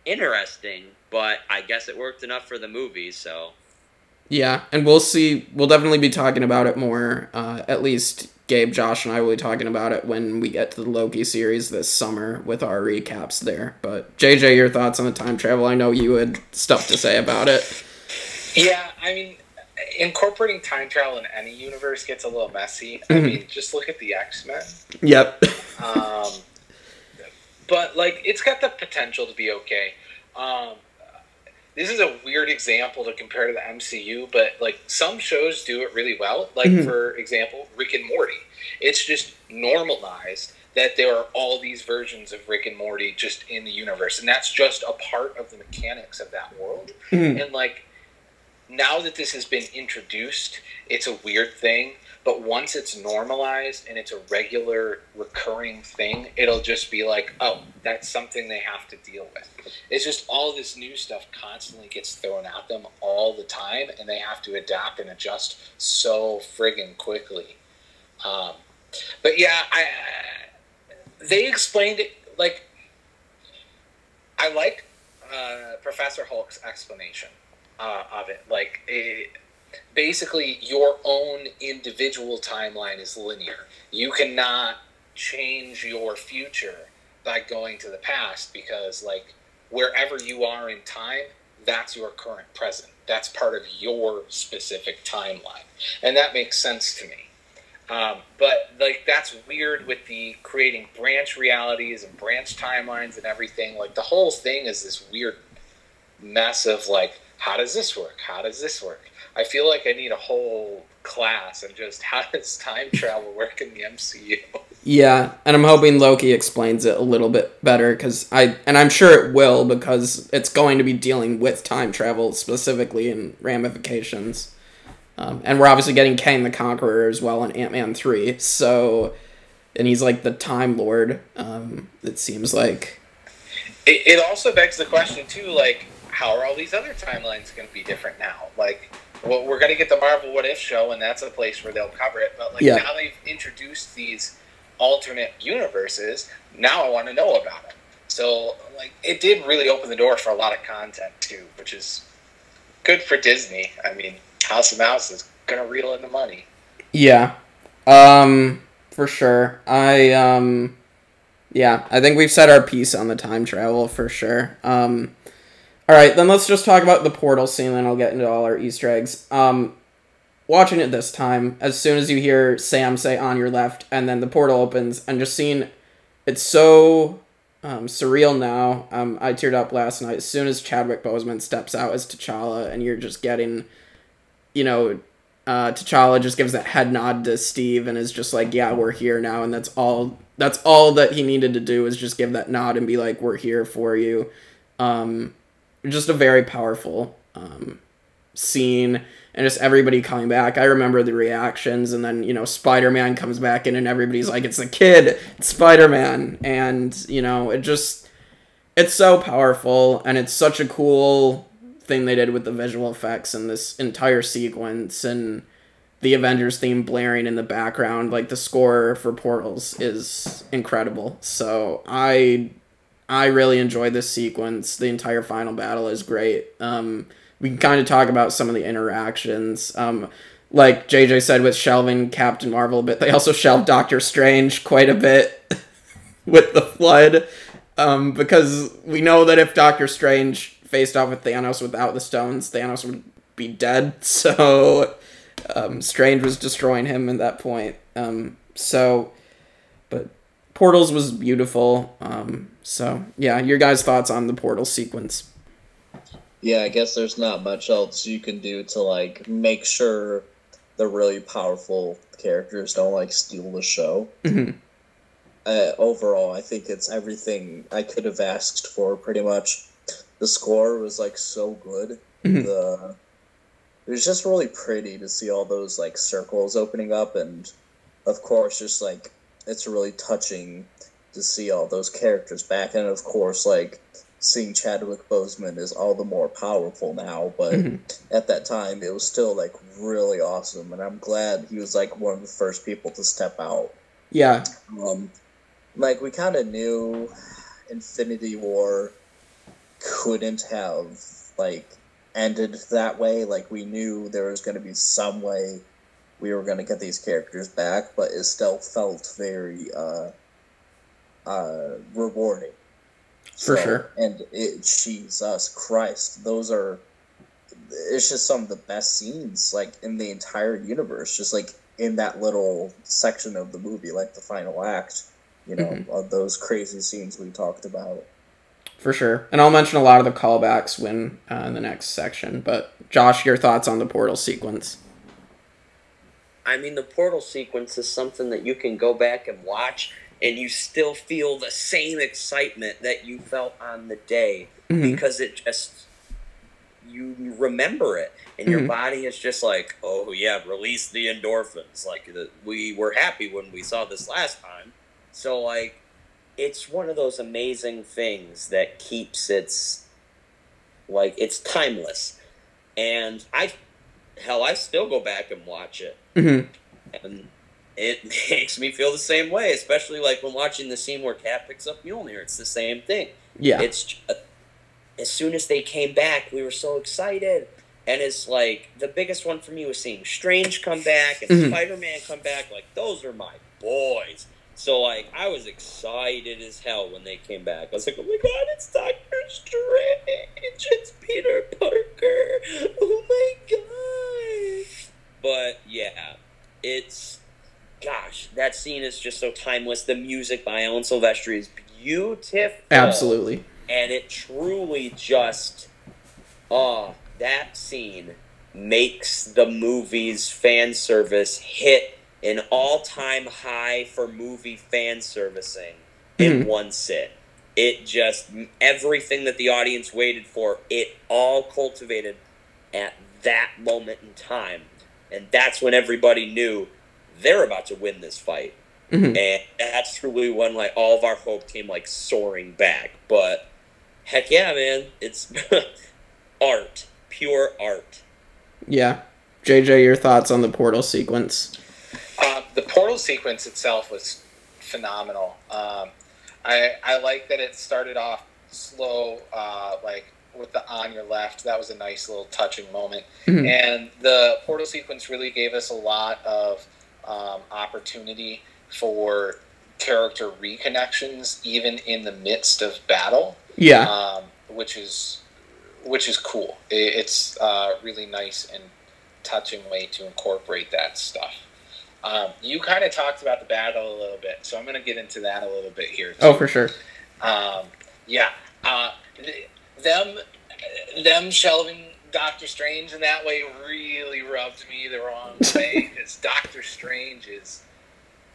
interesting, but I guess it worked enough for the movie, so Yeah, and we'll see. We'll definitely be talking about it more. Uh, at least Gabe, Josh, and I will be talking about it when we get to the Loki series this summer with our recaps there. But JJ, your thoughts on the time travel? I know you had stuff to say about it. Yeah, I mean, incorporating time travel in any universe gets a little messy. I Mhm. mean, just look at the X Men. Yep. Um, but like, it's got the potential to be okay. Um, this is a weird example to compare to the MCU, but like some shows do it really well. Like Mhm. for example, Rick and Morty. It's just normalized that there are all these versions of Rick and Morty just in the universe, and that's just a part of the mechanics of that world. Mhm. And like now that this has been introduced, it's a weird thing. But once it's normalized and it's a regular recurring thing, it'll just be like, oh, that's something they have to deal with. It's just all this new stuff constantly gets thrown at them all the time, and they have to adapt and adjust so friggin' quickly. Um, but yeah, I they explained it like I like uh, Professor Hulk's explanation uh, of it. Like, it, basically, your own individual timeline is linear. You cannot change your future by going to the past because, like, wherever you are in time, that's your current present. That's part of your specific timeline. And that makes sense to me. Um, but like that's weird with the creating branch realities and branch timelines and everything. Like the whole thing is this weird mess of like, how does this work? How does this work? I feel like I need a whole class and just how does time travel work in the MCU? Yeah, and I'm hoping Loki explains it a little bit better because I and I'm sure it will because it's going to be dealing with time travel specifically and ramifications. Um, and we're obviously getting Kang the Conqueror as well in Ant Man three. So, and he's like the Time Lord. Um, it seems like. It, it also begs the question too, like how are all these other timelines going to be different now? Like, well, we're going to get the Marvel What If show, and that's a place where they'll cover it. But like Yeah. now they've introduced these alternate universes. Now I want to know about them. So like it did really open the door for a lot of content too, which is good for Disney. I mean, House of Mouse is going to reel in the money. Yeah, um, for sure. I um, yeah, I think we've said our piece on the time travel for sure. Um, all right, then let's just talk about the portal scene, then I'll get into all our Easter eggs. Um, watching it this time, as soon as you hear Sam say "on your left" and then the portal opens, and just seeing it's so um, surreal now. Um, I teared up last night as soon as Chadwick Boseman steps out as T'Challa, and you're just getting, you know, uh, T'Challa just gives that head nod to Steve and is just like, "Yeah, we're here now," and that's all. That's all that he needed to do is just give that nod and be like, "We're here for you." Um, just a very powerful um, scene, and just everybody coming back. I remember the reactions, and then you know, Spider Man comes back in, and everybody's like, "It's the kid, it's Spider Man," and you know, it just it's so powerful, and it's such a cool thing they did with the visual effects and this entire sequence and the Avengers theme blaring in the background, like the score for Portals is incredible. So I I really enjoyed this sequence. The entire final battle is great. Um, we can kind of talk about some of the interactions. Um, like JJ said with shelving Captain Marvel a bit, they also shelved Doctor Strange quite a bit with the flood. Um, because we know that if Doctor Strange faced off with Thanos without the stones, Thanos would be dead. So um, Strange was destroying him at that point. Um, so, Portals was beautiful. Um, so yeah, your guys' thoughts on the Portal sequence? Yeah, I guess there's not much else you can do to like make sure the really powerful characters don't like steal the show. Mhm. Uh, overall, I think it's everything I could have asked for. Pretty much, the score was like so good. Mhm. The it was just really pretty to see all those like circles opening up, and of course, just like it's really touching to see all those characters back, and of course, like seeing Chadwick Boseman is all the more powerful now, but Mhm. at that time it was still like really awesome, and I'm glad he was like one of the first people to step out. Yeah, Um, like we kind of knew Infinity War couldn't have like ended that way. Like we knew there was going to be some way we were going to get these characters back, but it still felt very uh, uh, rewarding. For sure. And it, Jesus Christ, those are. It's just some of the best scenes, like in the entire universe. Just like in that little section of the movie, like the final act. You know, Mhm. of those crazy scenes we talked about. for sure. And I'll mention a lot of the callbacks when uh, in the next section. But Josh, your thoughts on the Portal sequence? I mean, the portal sequence is something that you can go back and watch, and you still feel the same excitement that you felt on the day Mhm. because it just you remember it and your Mhm. body is just like oh yeah release the endorphins like the, we were happy when we saw this last time so like it's one of those amazing things that keeps its like it's timeless and i hell i still go back and watch it hmm and it makes me feel the same way especially like when watching the scene where Cap picks up mjolnir it's the same thing Yeah. it's just, as soon as they came back, we were so excited. And it's like the biggest one for me was seeing Strange come back and Mhm. Spider Man come back. Like those are my boys. So like I was excited as hell when they came back. I was like, oh my god, it's Doctor Strange, it's Peter Parker. Oh my god. But yeah, it's gosh, that scene is just so timeless. The music by Alan Silvestri is beautiful Absolutely. and it truly just oh that scene makes the movie's fan service hit an all-time high for movie fan servicing in Mhm. one sit it just everything that the audience waited for it all cultivated at that moment in time and that's when everybody knew they're about to win this fight Mhm. and that's truly when like all of our hope came like soaring back. But heck yeah, man, it's art, pure art. Yeah. JJ, your thoughts on the portal sequence? The portal sequence itself was phenomenal. Um, I I like that it started off slow, uh, like with the on your left. That was a nice little touching moment. Mhm. And the portal sequence really gave us a lot of um, opportunity for character reconnections, even in the midst of battle Yeah. um, which is which is cool. It, it's uh, really nice and touching way to incorporate that stuff. Um, you kind of talked about the battle a little bit, so I'm going to get into that a little bit here. Too. Oh, for sure. Um, yeah, uh, th- them them shelving Doctor Strange in that way really rubbed me the wrong way because Doctor Strange is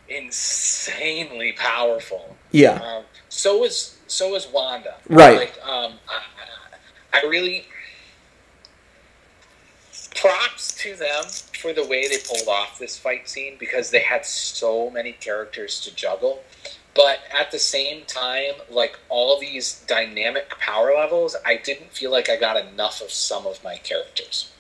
insanely powerful. Yeah. Um, so is so is Wanda. Right. Like, um, I, I really props to them for the way they pulled off this fight scene because they had so many characters to juggle. But at the same time, like all these dynamic power levels, I didn't feel like I got enough of some of my characters.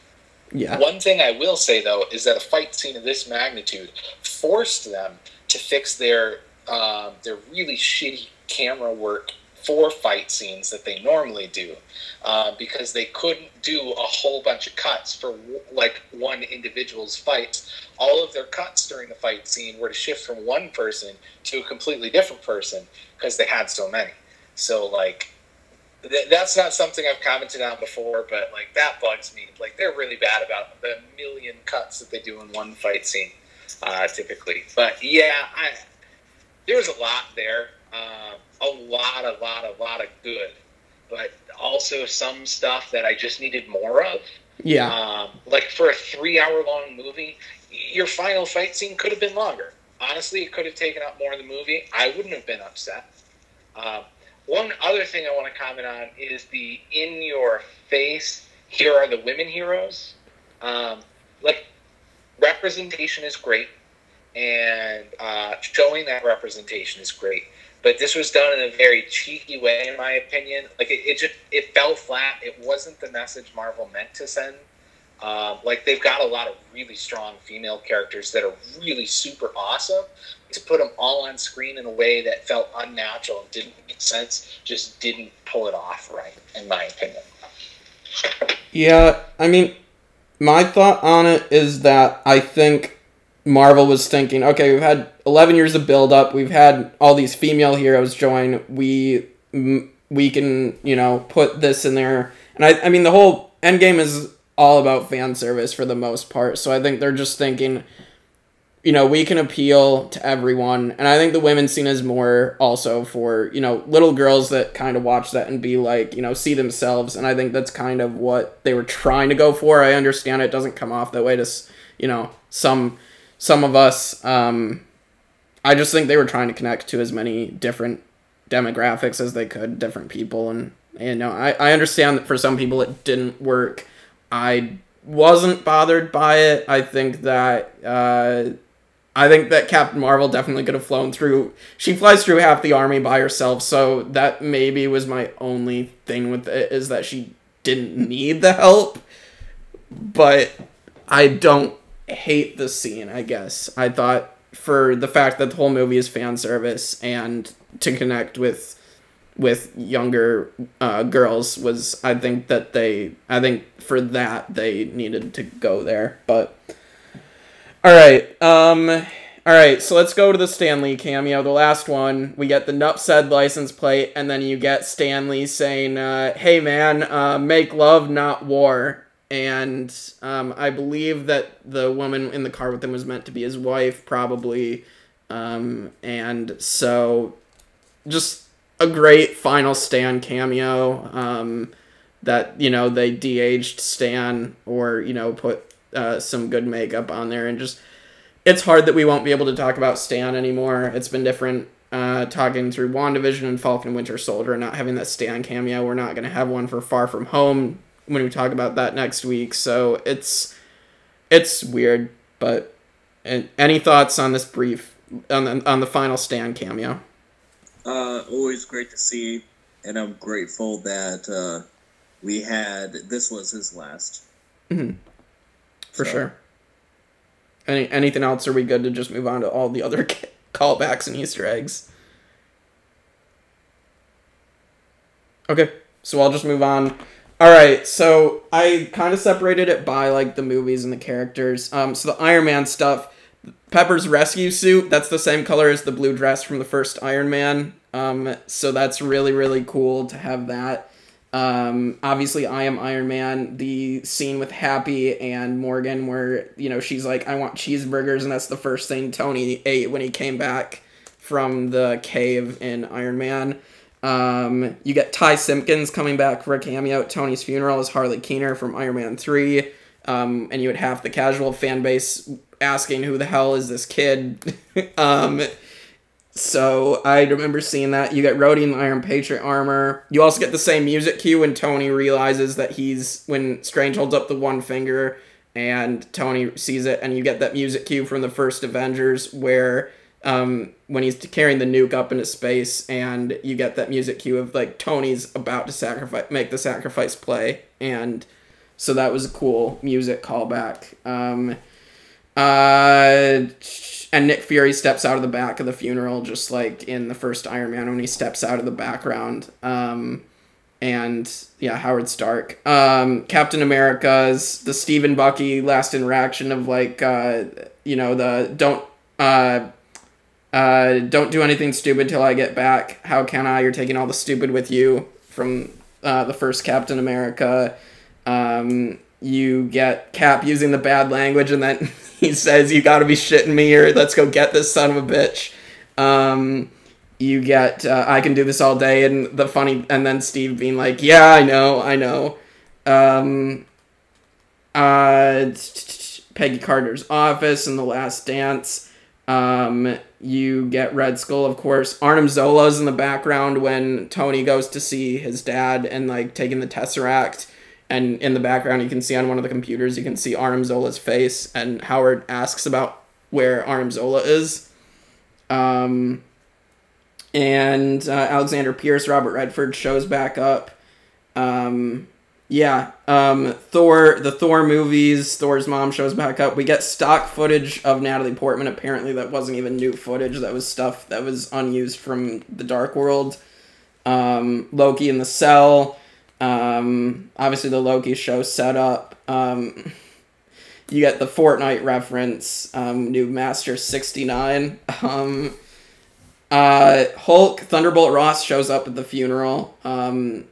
Yeah. One thing I will say though is that a fight scene of this magnitude forced them to fix their um, their really shitty camera work for fight scenes that they normally do, uh, because they couldn't do a whole bunch of cuts for like one individual's fights. All of their cuts during the fight scene were to shift from one person to a completely different person because they had so many. So like th- that's not something I've commented on before, but like that bugs me. Like they're really bad about the million cuts that they do in one fight scene, uh, typically. But yeah, I there was a lot there, um, a lot, a lot, a lot of good, but also some stuff that I just needed more of. Yeah. Um, like for a three-hour-long movie, your final fight scene could have been longer. Honestly, it could have taken up more of the movie. I wouldn't have been upset. Um, one other thing I want to comment on is the in your face. Here are the women heroes. Um, like representation is great, and uh, showing that representation is great. But this was done in a very cheeky way, in my opinion. Like it, it just it fell flat. It wasn't the message Marvel meant to send. Um, like they've got a lot of really strong female characters that are really super awesome. To put them all on screen in a way that felt unnatural and didn't make sense, just didn't pull it off right, in my opinion. Yeah, I mean, my thought on it is that I think Marvel was thinking, okay, we've had 11 years of build up, we've had all these female heroes join, we we can, you know, put this in there. And I I mean, the whole Endgame is all about fan service for the most part. So I think they're just thinking you know, we can appeal to everyone. And I think the women's scene is more also for, you know, little girls that kind of watch that and be like, you know, see themselves. And I think that's kind of what they were trying to go for. I understand it doesn't come off that way to, you know, some some of us um I just think they were trying to connect to as many different demographics as they could, different people, and you know, I I understand that for some people it didn't work. I wasn't bothered by it. I think that uh, I think that Captain Marvel definitely could have flown through. She flies through half the army by herself, so that maybe was my only thing with it is that she didn't need the help. But I don't hate the scene. I guess I thought for the fact that the whole movie is fan service and to connect with with younger uh, girls was I think that they I think for that they needed to go there. But all right, um, all right. So let's go to the Stan Lee cameo, the last one. We get the Nuff said license plate, and then you get Stan Lee saying, uh, "Hey man, uh, make love, not war." And um, I believe that the woman in the car with him was meant to be his wife, probably. Um, and so, just a great final Stan cameo. Um, that you know they de-aged Stan or you know put uh, some good makeup on there and just it's hard that we won't be able to talk about Stan anymore. It's been different uh, talking through WandaVision and Falcon Winter Soldier and not having that Stan cameo. We're not going to have one for Far From Home when we talk about that next week. So it's it's weird, but and any thoughts on this brief on the, on the final Stan cameo? Uh, always great to see, and I'm grateful that uh, we had this was his last. Mm-hmm. For So- sure. Any anything else? Are we good to just move on to all the other callbacks and Easter eggs? Okay, so I'll just move on. All right, so I kind of separated it by like the movies and the characters. Um, so the Iron Man stuff, Pepper's rescue suit, that's the same color as the blue dress from the first Iron Man. Um, so that's really really cool to have that. Um, obviously, I am Iron Man. The scene with Happy and Morgan, where you know she's like, "I want cheeseburgers," and that's the first thing Tony ate when he came back from the cave in Iron Man. Um, you get Ty Simpkins coming back for a cameo at Tony's funeral as Harley Keener from Iron Man Three, um, and you would have the casual fan base asking, "Who the hell is this kid?" um, so I remember seeing that. You get Rhodey in the Iron Patriot armor. You also get the same music cue when Tony realizes that he's when Strange holds up the one finger and Tony sees it, and you get that music cue from the first Avengers where um, when he's carrying the nuke up into space, and you get that music cue of like Tony's about to sacrifice, make the sacrifice play, and so that was a cool music callback. Um, uh, and Nick Fury steps out of the back of the funeral, just like in the first Iron Man when he steps out of the background. Um, and yeah, Howard Stark. Um, Captain America's the Stephen Bucky last interaction of like, uh, you know, the don't uh, uh, don't do anything stupid till I get back. How can I? You're taking all the stupid with you from uh, the first Captain America. Um, you get Cap using the bad language, and then he says, "You got to be shitting me," or "Let's go get this son of a bitch." Um, you get uh, "I can do this all day," and the funny, and then Steve being like, "Yeah, I know, I know." Um, uh, Peggy Carter's office and the Last Dance. Um, you get Red Skull, of course. Arnim Zola's in the background when Tony goes to see his dad and like taking the Tesseract. And in the background, you can see on one of the computers, you can see Arnim Zola's face. And Howard asks about where Arnim Zola is. Um, and uh, Alexander Pierce, Robert Redford shows back up. Um, yeah, um, Thor, the Thor movies, Thor's mom shows back up. We get stock footage of Natalie Portman. Apparently, that wasn't even new footage. That was stuff that was unused from the Dark World. Um, Loki in the cell. Um, obviously, the Loki show set up. Um, you get the Fortnite reference. Um, Noob Master sixty nine. Um, uh, Hulk Thunderbolt Ross shows up at the funeral. Um,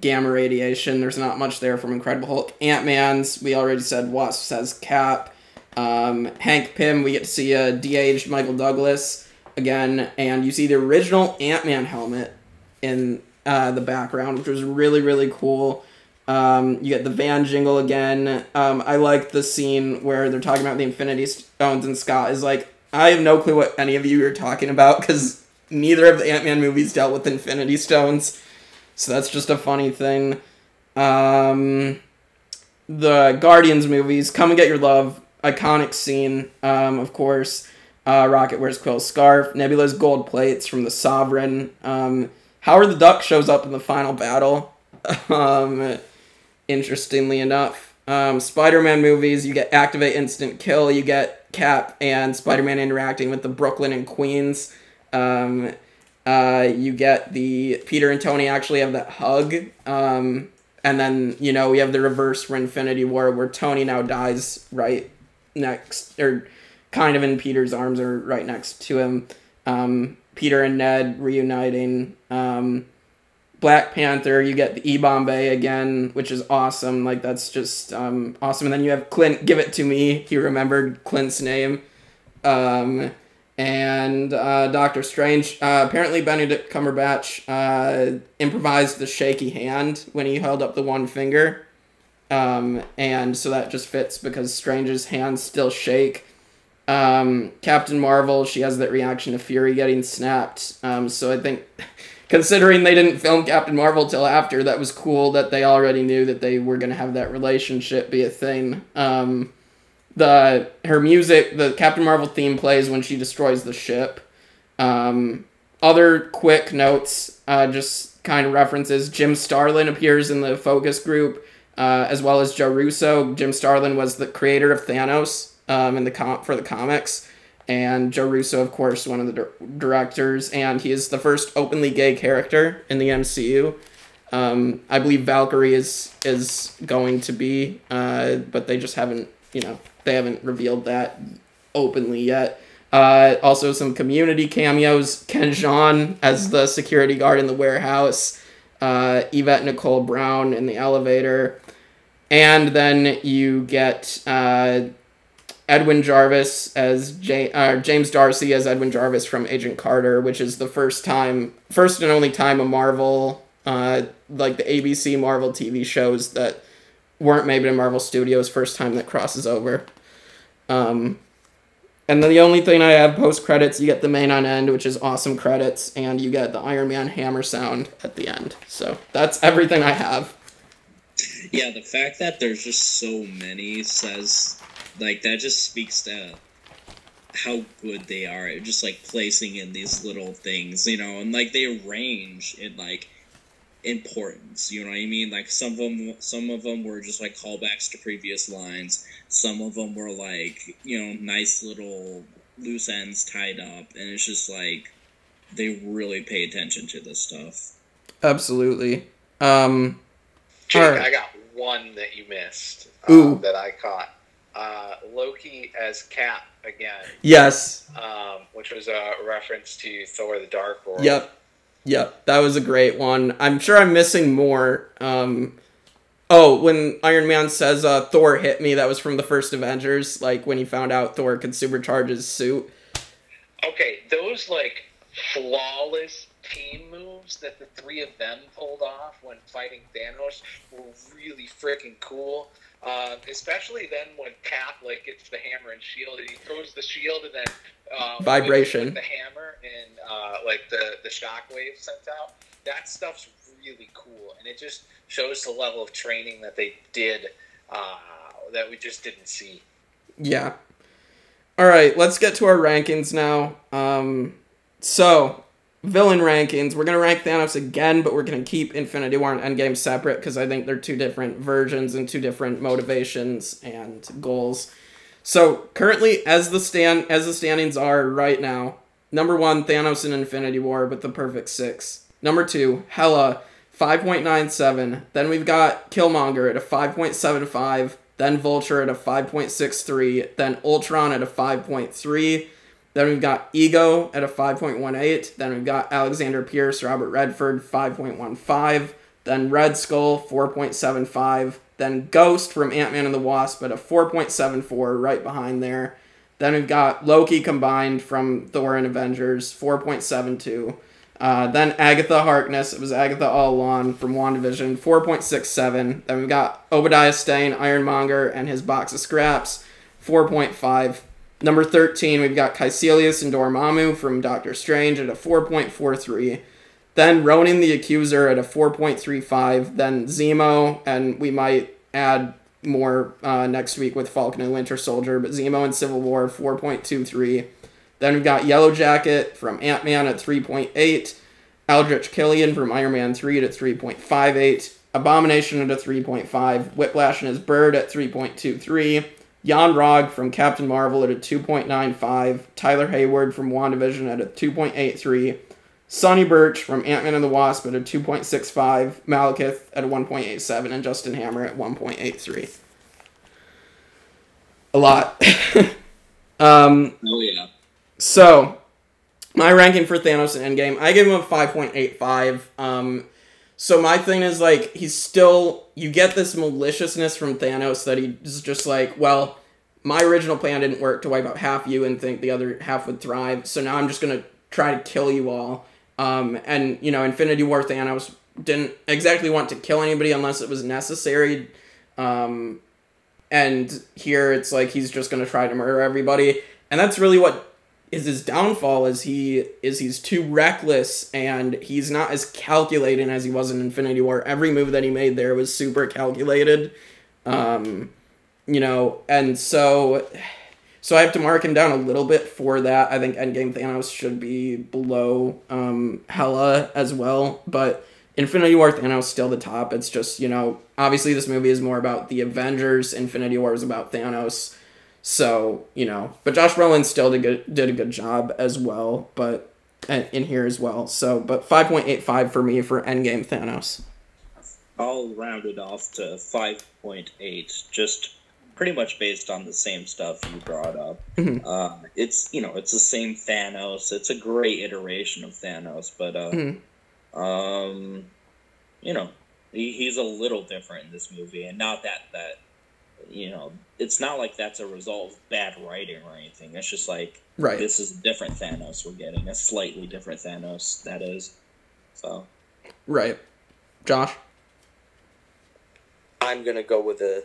gamma radiation. There's not much there from Incredible Hulk. Ant Man's, we already said Wasp says Cap. Um, Hank Pym, we get to see a de-aged Michael Douglas again, and you see the original Ant Man helmet in uh, the background, which was really really cool. Um, you get the van jingle again. Um, I like the scene where they're talking about the Infinity Stones, and Scott is like, I have no clue what any of you are talking about because neither of the Ant Man movies dealt with Infinity Stones. So that's just a funny thing. Um, the Guardians movies, Come and Get Your Love, iconic scene, um, of course. Uh, Rocket wears Quill's scarf. Nebula's gold plates from the Sovereign. Um, Howard the Duck shows up in the final battle. um, interestingly enough, um, Spider-Man movies, you get Activate Instant Kill. You get Cap and Spider-Man interacting with the Brooklyn and Queens. Um, uh, you get the Peter and Tony actually have that hug. Um, and then you know we have the reverse for Infinity War where Tony now dies right next or kind of in Peter's arms or right next to him. Um, Peter and Ned reuniting. Um, Black Panther, you get the E Bombay again, which is awesome. Like that's just um, awesome. And then you have Clint give it to me. He remembered Clint's name. Um, and uh, Doctor Strange. Uh, apparently, Benedict Cumberbatch uh, improvised the shaky hand when he held up the one finger. Um, and so that just fits because Strange's hands still shake. Um, Captain Marvel, she has that reaction to Fury getting snapped. Um, so I think, considering they didn't film Captain Marvel till after, that was cool that they already knew that they were going to have that relationship be a thing. Um, the her music, the Captain Marvel theme plays when she destroys the ship. Um, other quick notes, uh, just kind of references. Jim Starlin appears in the focus group, uh, as well as Joe Russo. Jim Starlin was the creator of Thanos um, in the com- for the comics, and Joe Russo, of course, one of the dir- directors, and he is the first openly gay character in the MCU. Um, I believe Valkyrie is is going to be, uh, but they just haven't, you know, they haven't revealed that openly yet. Uh, also, some community cameos. Ken Jeong as the security guard in the warehouse. Uh, Yvette Nicole Brown in the elevator. And then you get uh, Edwin Jarvis as J- uh, James D'Arcy as Edwin Jarvis from Agent Carter, which is the first time, first and only time a Marvel, uh, like the ABC Marvel TV shows that weren't made in Marvel Studios, first time that crosses over. Um, and then the only thing I have post credits, you get the main on end, which is awesome credits, and you get the Iron Man hammer sound at the end. So that's everything I have. Yeah, the fact that there's just so many says, like, that just speaks to how good they are at just, like, placing in these little things, you know, and, like, they range in, like, importance, you know what I mean? Like, some of them, some of them were just, like, callbacks to previous lines. Some of them were, like, you know, nice little loose ends tied up, and it's just, like, they really pay attention to this stuff. Absolutely. Um, Jake, Alright. I got one that you missed Ooh. that I caught. Uh, Loki as Cap again, yes. um, which was a reference to Thor: The Dark World. Yep. Yep. That was a great one. I'm sure I'm missing more. Um, oh, when Iron Man says uh, Thor hit me, that was from the first Avengers, like when he found out Thor could supercharge his suit. Okay, those like flawless team moves that the three of them pulled off when fighting Thanos were really freaking cool. Um, especially then when like gets the hammer and shield, and he throws the shield and then um, Vibration. with the hammer and uh, like the the shockwave sent out. That stuff's really cool, and it just shows the level of training that they did uh, that we just didn't see. Yeah. All right, let's get to our rankings now. Um, so villain rankings. We're gonna rank Thanos again, but we're gonna keep Infinity War and Endgame separate because I think they're two different versions and two different motivations and goals. So currently, as the stand as the standings are right now, number one Thanos in Infinity War with the perfect six. Number two nine seven. Then we've got Killmonger at a five point seven five. Then Vulture at a five point six three. Then Ultron at a five point three. Then we've got Ego at a 5.18. Then we've got Alexander Pierce, Robert Redford, 5.15. Then Red Skull, 4.75. Then Ghost from Ant Man and the Wasp at a 4.74, right behind there. Then we've got Loki combined from Thor and Avengers, 4.72. Uh, then Agatha Harkness, it was Agatha all along from WandaVision, 4.67. Then we've got Obadiah Stane, Ironmonger, and his box of scraps, 4.5. Number 13, we've got Kaecilius and Dormammu from Doctor Strange at a 4.43. Then Ronan the Accuser at a 4.35. Then Zemo, and we might add more uh, next week with Falcon and Winter Soldier, but Zemo and Civil War 4.23. Then we've got Yellow Jacket from Ant Man at 3.8. Aldrich Killian from Iron Man 3 at 3.58. Abomination at a 3.5. Whiplash and his Bird at 3.23. Yon-Rogg from Captain Marvel at a 2.95. Tyler Hayward from WandaVision at a 2.83. Sonny Burch from Ant Man and the Wasp at a 2.65. Malekith at a 1.87. And Justin Hammer at 1.83. A lot. um, Oh yeah. so, my ranking for Thanos in Endgame, I give him a 5.85. Um, so my thing is like he's still you get this maliciousness from Thanos that he's just like, well, my original plan didn't work to wipe out half you and think the other half would thrive. So now I'm just gonna try to kill you all. Um, and you know, Infinity War Thanos didn't exactly want to kill anybody unless it was necessary. Um, and here it's like he's just gonna try to murder everybody, and that's really what is his downfall. Is he is he's too reckless and he's not as calculating as he was in Infinity War. Every move that he made there was super calculated, um, you know, and so so I have to mark him down a little bit for that. I think Endgame Thanos should be below um, Hela as well, but Infinity War Thanos still the top. It's just you know obviously this movie is more about the Avengers. Infinity War is about Thanos. So you know, but Josh Brolin still did good, did a good job as well, but in here as well. So, but five point eight five for me for Endgame Thanos. I'll round it off to 5.8, just pretty much based on the same stuff you brought up. Mhm. Uh, it's, you know, it's the same Thanos. It's a great iteration of Thanos, but, uh, Mhm. um, you know, he, he's a little different in this movie, and not that, that, you know, it's not like that's a result of bad writing or anything. It's just like, Right. this is a different Thanos we're getting, a slightly different Thanos, that is. So, Right. Josh. I'm gonna go with a.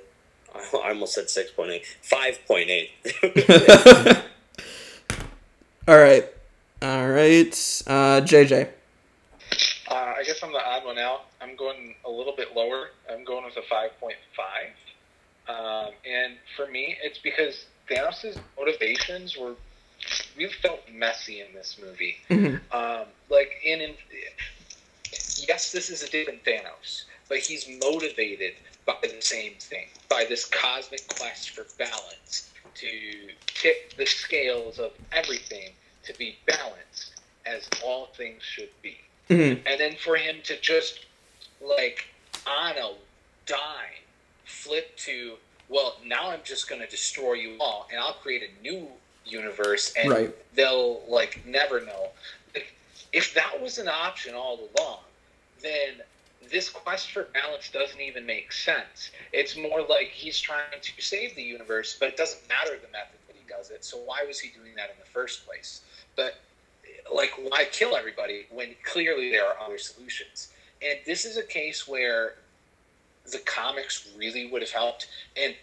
I almost said six point eight. Five point eight. All right. All right. Uh, JJ. Uh, I guess I'm the odd one out. I'm going a little bit lower. I'm going with a 5.5. Um, and for me, it's because Thanos' motivations were really felt messy in this movie. Mhm. Um, like in, in yes, this is a different Thanos, but he's motivated by the same thing, by this cosmic quest for balance, to tip the scales of everything to be balanced as all things should be. Mhm. And then for him to just like on a dime flip to well now i'm just going to destroy you all and i'll create a new universe and Right. they'll like never know. Like, if that was an option all along then this quest for balance doesn't even make sense. It's more like he's trying to save the universe but it doesn't matter the method that he does it so why was he doing that in the first place? But like why kill everybody when clearly there are other solutions? And this is a case where the comics really would have helped and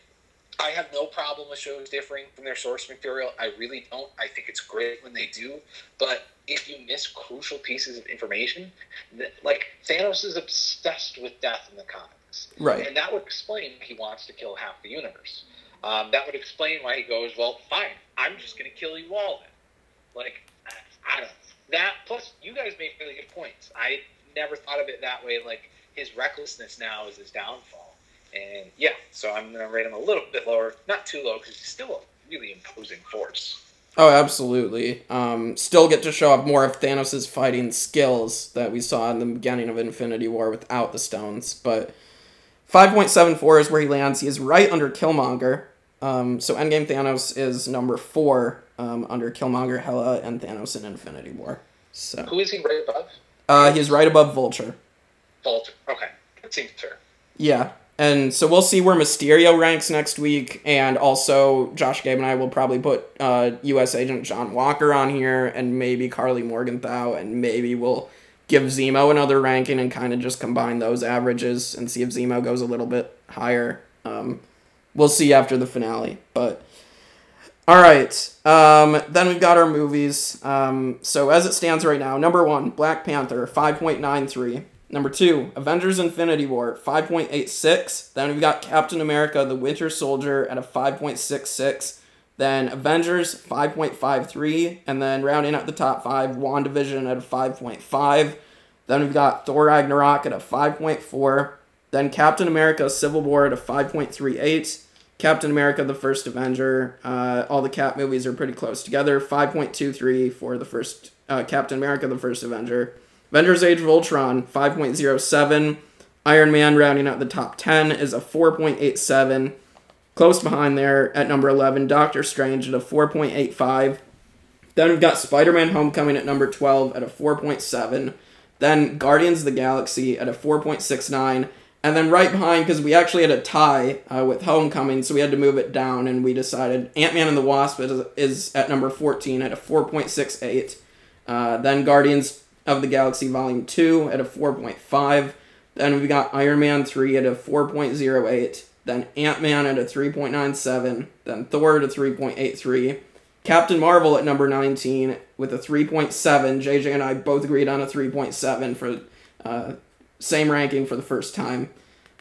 i have no problem with shows differing from their source material i really don't i think it's great when they do but if you miss crucial pieces of information th- like thanos is obsessed with death in the comics Right. and that would explain he wants to kill half the universe um, that would explain why he goes well fine i'm just going to kill you all then like I, I don't. That plus you guys made really good points. I never thought of it that way. Like his recklessness now is his downfall, and yeah, so I'm gonna rate him a little bit lower, not too low because he's still a really imposing force. Oh, absolutely. Um, still get to show off more of Thanos' fighting skills that we saw in the beginning of Infinity War without the stones. But 5.74 is where he lands. He is right under Killmonger. Um, so Endgame Thanos is number four um, under Killmonger, Hela, and Thanos in Infinity War. So Who is he right above? uh, he's right above Vulture. Okay, that seems fair. Yeah. And so we'll see where Mysterio ranks next week, and also Josh Gabe and I will probably put uh, U.S. Agent John Walker on here, and maybe Karli Morgenthau, and maybe we'll give Zemo another ranking and kind of just combine those averages and see if Zemo goes a little bit higher. Um, we'll see after the finale, but All right. Um, then we've got our movies. Um, so as it stands right now, number one, Black Panther, five point nine three. Number two, Avengers: Infinity War, five point eight six. Then we've got Captain America: The Winter Soldier at a five point six six. Then Avengers, five point five three, and then rounding out the top five, WandaVision at a five point five. Then we've got Thor Ragnarok at a five point four. Then Captain America: Civil War at a five point three eight. Captain America: The First Avenger. Uh, all the Cap movies are pretty close together. Five point two three for the first uh, Captain America: The First Avenger. Avengers: Age of Ultron, five point zero seven. Iron Man rounding out the top ten is a four point eight seven. Close behind there at number eleven, Doctor Strange at a four point eight five. Then we've got Spider Man Homecoming at number 12 at a 4.7. Then Guardians of the Galaxy at a 4.69. And then right behind, because we actually had a tie uh, with Homecoming, so we had to move it down, and we decided Ant Man and the Wasp is, is at number 14 at a 4.68. Uh, then Guardians of the Galaxy Volume 2 at a 4.5. Then we got Iron Man 3 at a 4.08. Then Ant Man at a 3.97. Then Thor at a 3.83. Captain Marvel at number 19 with a 3.7. JJ and I both agreed on a 3.7 for uh, same ranking for the first time.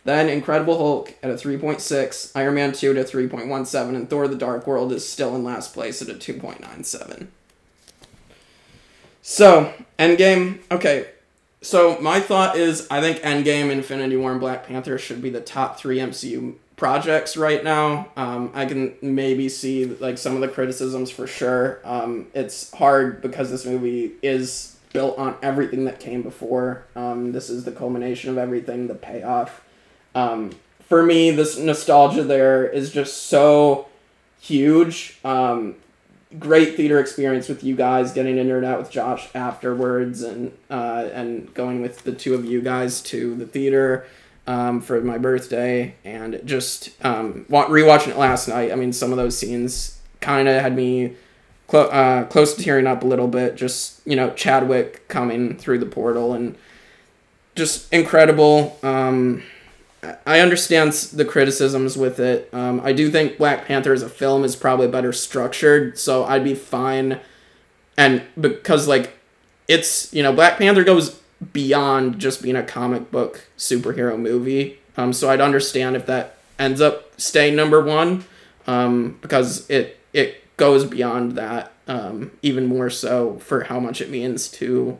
Then Incredible Hulk at a 3.6, Iron Man 2 at a 3.17, and Thor the Dark World is still in last place at a 2.97. So, Endgame, okay. So, my thought is I think Endgame, Infinity War, and Black Panther should be the top three MCU projects right now. Um, I can maybe see like some of the criticisms for sure. Um, it's hard because this movie is built on everything that came before. Um, this is the culmination of everything, the payoff. Um, for me, this nostalgia there is just so huge. Um, great theater experience with you guys, getting to nerd out with Josh afterwards, and uh, and going with the two of you guys to the theater um, for my birthday, and just um, rewatching it last night. I mean, some of those scenes kind of had me clo- uh, close to tearing up a little bit. Just you know, Chadwick coming through the portal and just incredible. Um, I- understand the criticisms with it. Um, I do think Black Panther as a film is probably better structured, so I'd be fine. And because like it's you know Black Panther goes beyond just being a comic book superhero movie. Um, so I'd understand if that ends up staying number one, um, because it it goes beyond that, um, even more so for how much it means to,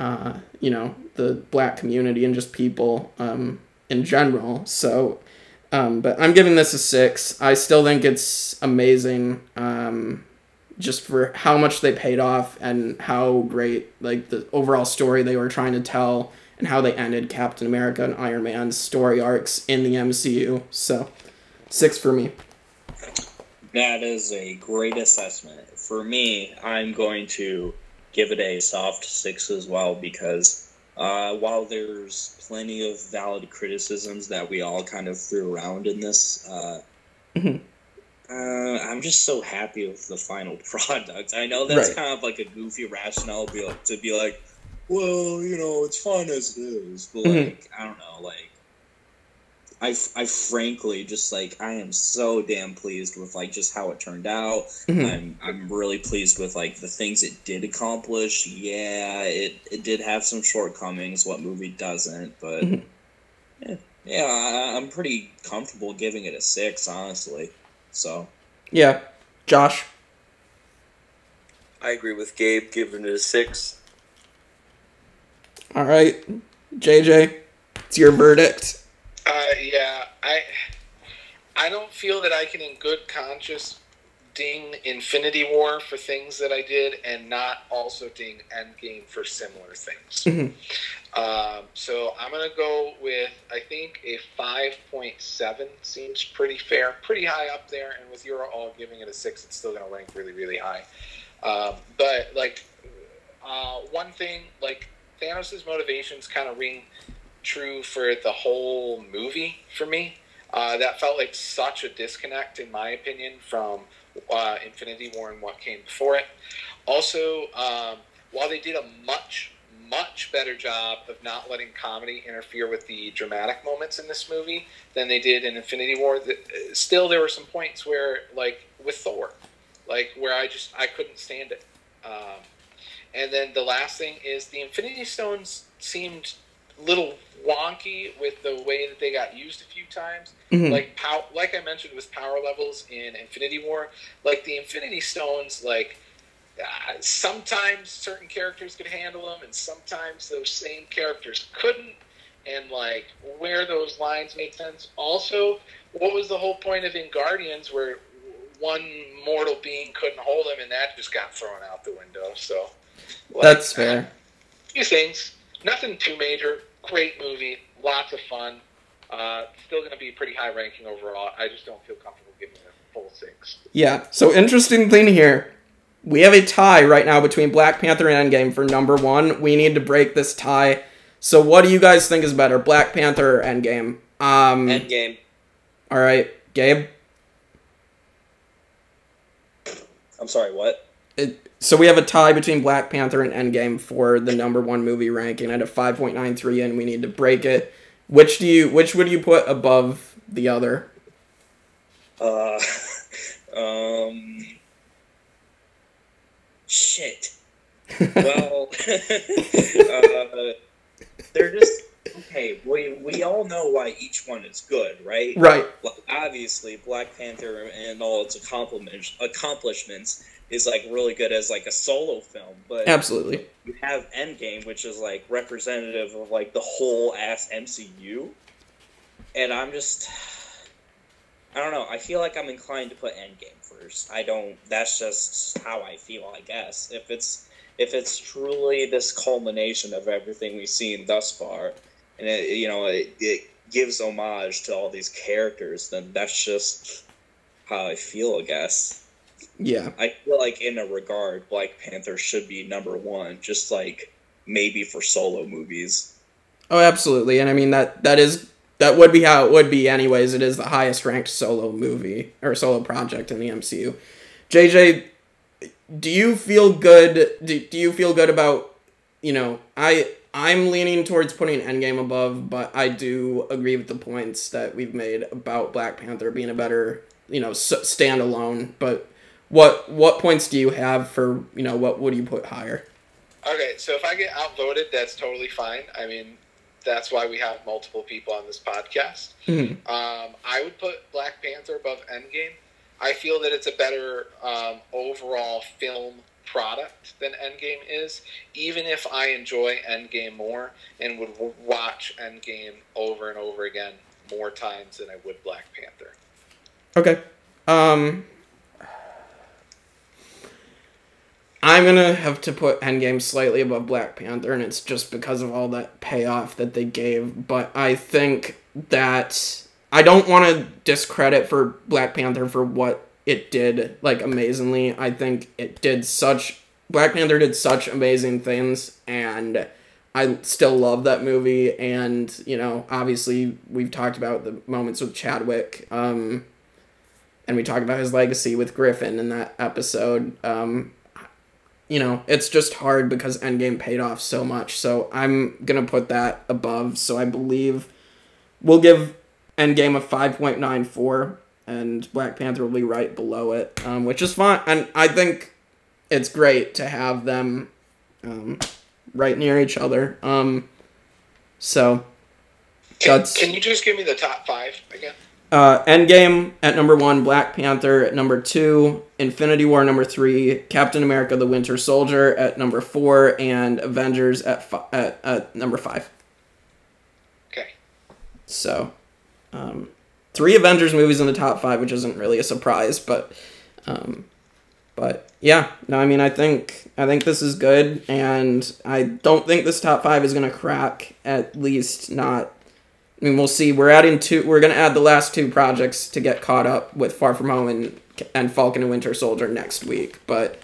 uh, you know, the black community and just people um, in general. So, um, but I'm giving this a six. I still think it's amazing. Um, just for how much they paid off and how great like the overall story they were trying to tell and how they ended Captain America and Iron Man's story arcs in the MCU. So, six for me. That is a great assessment. For me, I'm going to give it a soft six as well because uh, while there's plenty of valid criticisms that we all kind of threw around in this, uh, Mhm. uh, I'm just so happy with the final product. I know that's Right. kind of like a goofy rationale to be like, well, you know, it's fun as it is, but Mhm. like, I don't know, like. I, I frankly just like I am so damn pleased with like just how it turned out. Mhm. I'm I'm really pleased with like the things it did accomplish. Yeah, it it did have some shortcomings. What movie doesn't? But Mhm. yeah, yeah, I, I'm pretty comfortable giving it a six, honestly. So Yeah, Josh. I agree with Gabe, giving it a six. All right, JJ, it's your verdict. Uh, yeah, I I don't feel that I can, in good conscience, ding Infinity War for things that I did, and not also ding Endgame for similar things. Mhm. Um, so I'm gonna go with I think a 5.7 seems pretty fair, pretty high up there, and with you all giving it a six, it's still gonna rank really, really high. Um, but like uh, one thing, like Thanos' motivations kind of ring true for the whole movie for me. Uh, that felt like such a disconnect, in my opinion, from uh, Infinity War and what came before it. Also, um, while they did a much, much better job of not letting comedy interfere with the dramatic moments in this movie than they did in Infinity War. The- uh, Still, there were some points where, like with Thor, like where I just I couldn't stand it. Um, and then the last thing is the Infinity Stones seemed little wonky with the way that they got used a few times. Mhm. Like pow- like I mentioned with power levels in Infinity War, like the Infinity Stones, like uh, sometimes certain characters could handle them, and sometimes those same characters couldn't. And like where those lines make sense. Also, what was the whole point of in Guardians where one mortal being couldn't hold him, and that just got thrown out the window? So like, That's fair. few things. Nothing too major. Great movie. Lots of fun. Uh, still going to be pretty high ranking overall. I just don't feel comfortable giving it a full six. Yeah. So interesting thing here. We have a tie right now between Black Panther and Endgame for number one. We need to break this tie. So what do you guys think is better, Black Panther or Endgame? Um, Endgame. all right, Gabe. I'm sorry, what? So we have a tie between Black Panther and Endgame for the number one movie ranking at a five point nine three, and we need to break it. Which do you? Which would you put above the other? Uh, um, shit. well, uh, they're just okay. We we all know why each one is good, right? Right. Like, obviously, Black Panther and all its accomplishments accomplishments is like really good as like a solo film, but Absolutely. you have Endgame, which is like representative of like the whole ass MCU, and I'm just, I don't know. I feel like I'm inclined to put Endgame first. I don't. That's just how I feel. I guess if it's if it's truly this culmination of everything we've seen thus far, and it, you know it, it gives homage to all these characters, then that's just how I feel. I guess. Yeah. I feel like in a regard, Black Panther should be number one, just like maybe for solo movies. Oh, absolutely. And I mean that that is that would be how it would be anyways. It is the highest ranked solo movie or solo project in the MCU. JJ, do you feel good do, do you feel good about, you know, I I'm leaning towards putting Endgame above, but I do agree with the points that we've made about Black Panther being a better, you know, s- standalone, but what what points do you have for, you know, what would you put higher? Okay, so if I get outvoted, that's totally fine. I mean, that's why we have multiple people on this podcast. Mhm. Um, I would put Black Panther above Endgame. I feel that it's a better um, overall film product than Endgame is, even if I enjoy Endgame more and would w- watch Endgame over and over again more times than I would Black Panther. Okay. Um I'm gonna have to put Endgame slightly above Black Panther, and it's just because of all that payoff that they gave. But I think that I don't want to discredit for Black Panther for what it did like amazingly. I think it did such Black Panther did such amazing things, and I still love that movie. And you know, obviously, we've talked about the moments with Chadwick. Um, and we talked about his legacy with Griffin in that episode. Um, you know, it's just hard because Endgame paid off so much. So I'm gonna put that above. So I believe we'll give Endgame a five point nine four, and Black Panther will be right below it, um, which is fine. And I think it's great to have them um, right near each other. Um, so Can, That's- can you just give me the top five again? Uh, Endgame at number one, Black Panther at number two, Infinity War number three, Captain America: The Winter Soldier at number four, and Avengers at fi- at, at number five. Okay. So, um, three Avengers movies in the top five, which isn't really a surprise, but, um, but yeah, no, I mean, I think I think this is good, and I don't think this top five is gonna crack. At least not. I mean, we'll see. We're adding two. We're gonna add the last two projects to get caught up with Far From Home and and Falcon and Winter Soldier next week. But,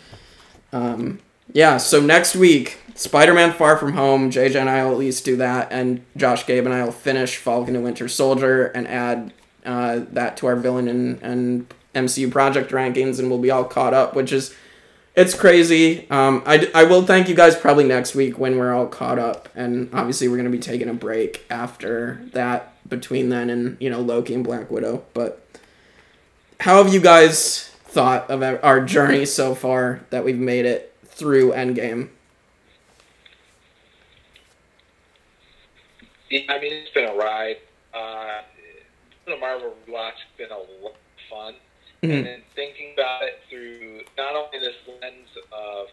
um, yeah. So next week, Spider-Man: Far From Home. JJ and I will at least do that, and Josh, Gabe, and I will finish Falcon and Winter Soldier and add uh, that to our villain and and MCU project rankings, and we'll be all caught up, which is it's crazy. Um, I, I will thank you guys probably next week when we're all caught up, and obviously we're gonna be taking a break after that. Between then and you know Loki and Black Widow, but how have you guys thought of our- our journey so far that we've made it through Endgame? Yeah, I mean, it's been a ride. Uh, the Marvel rewatch has been a lot of fun. Mhm. And then thinking about it through not only this lens of,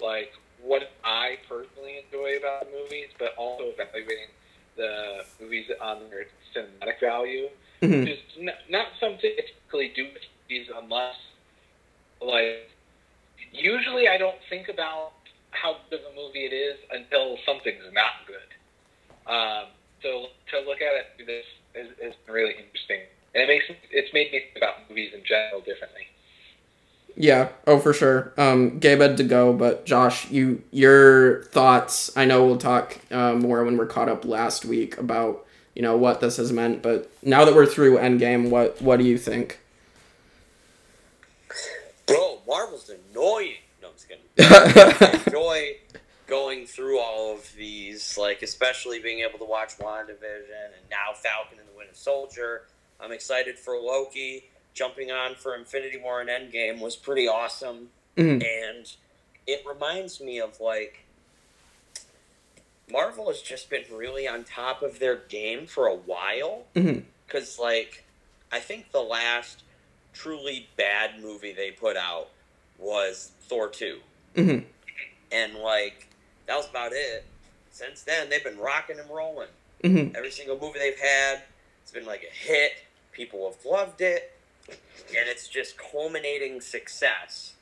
like, what I personally enjoy about the movies, but also evaluating the movies on their cinematic value. Mhm. Just n- not something I typically do with movies unless, like, usually I don't think about how good of a movie it is until something's not good. Um, so to look at it through this is, is really interesting, and it makes it's made me think about movies in general differently. Yeah, oh for sure. Um, Gabe had to go, but Josh, you your thoughts. I know we'll talk uh, more when we're caught up last week about you know what this has meant, but now that we're through Endgame, what what do you think? Bro, Marvel's annoying. No, I'm just kidding. I enjoy going through all of these, like especially being able to watch WandaVision and now Falcon and the Winter Soldier. I'm excited for Loki. Jumping on for Infinity War and Endgame was pretty awesome. Mhm. And it reminds me of like Marvel has just been really on top of their game for a while. Because, like, I think the last truly bad movie they put out was Thor 2. Mhm. And, like, that was about it. Since then, they've been rocking and rolling. Mhm. Every single movie they've had, it's been like a hit. People have loved it. And it's just culminating success.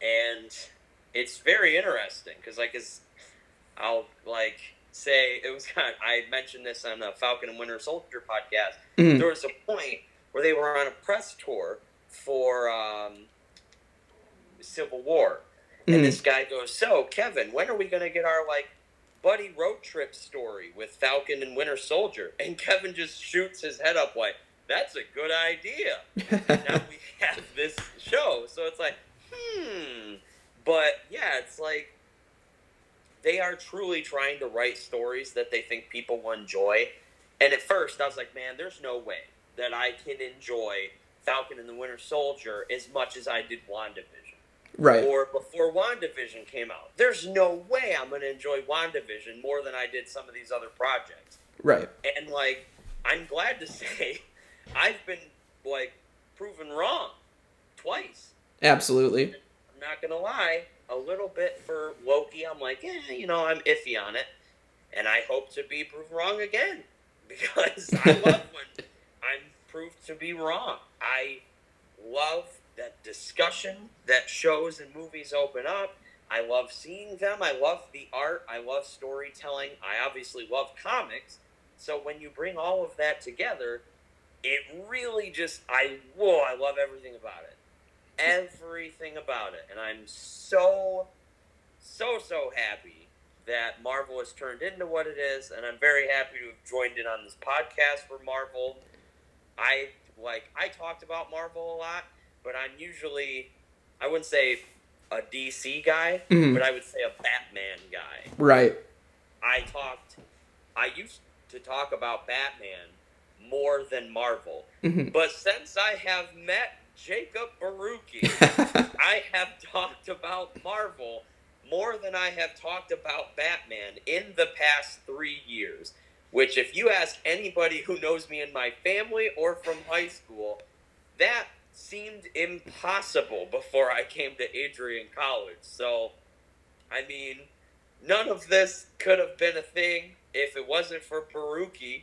And it's very interesting because, like, as I'll like say, it was kind of, I mentioned this on the Falcon and Winter Soldier podcast Mhm. there was a point where they were on a press tour for um, Civil War, and this guy goes, "So, Kevin, when are we going to get our like buddy road trip story with Falcon and Winter Soldier?" And Kevin just shoots his head up like, "That's a good idea." now we have this show, so it's like, hmm. But yeah, it's like they are truly trying to write stories that they think people will enjoy. And at first, I was like, man, there's no way that I can enjoy Falcon and the Winter Soldier as much as I did WandaVision. right. Or before WandaVision came out. There's no way I'm going to enjoy WandaVision more than I did some of these other projects. Right. And, like, I'm glad to say I've been, like, proven wrong twice. Absolutely. I'm not gonna lie, a little bit for Loki. I'm like, yeah, you know, I'm iffy on it, and I hope to be proved wrong again because I love when I'm proved to be wrong. I love that discussion that shows and movies open up. I love seeing them. I love the art. I love storytelling. I obviously love comics. So when you bring all of that together, it really just I whoa, I love everything about it everything about it. And I'm so, so, so happy that Marvel has turned into what it is. And I'm very happy to have joined in on this podcast for Marvel. I like, I talked about Marvel a lot, but I'm usually, I wouldn't say a DC guy, Mhm. but I would say a Batman guy. Right. I talked, I used to talk about Batman more than Marvel. Mhm. But since I have met Jacob Baruki, I have talked about Marvel more than I have talked about Batman in the past three years. Which, if you ask anybody who knows me in my family or from high school, that seemed impossible before I came to Adrian College. So, I mean, none of this could have been a thing if it wasn't for Baruki,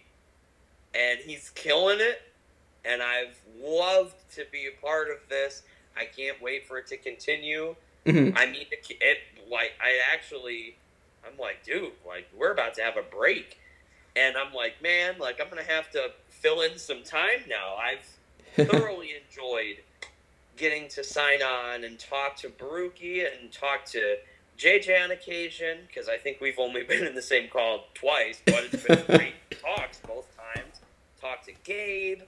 and he's killing it. And I've loved to be a part of this. I can't wait for it to continue. Mhm. I mean, it, it like I actually, I'm like, dude, like we're about to have a break, and I'm like, man, like I'm gonna have to fill in some time now. I've thoroughly enjoyed getting to sign on and talk to Baruki and talk to JJ on occasion because I think we've only been in the same call twice, but it's been great talks both Talk to Gabe.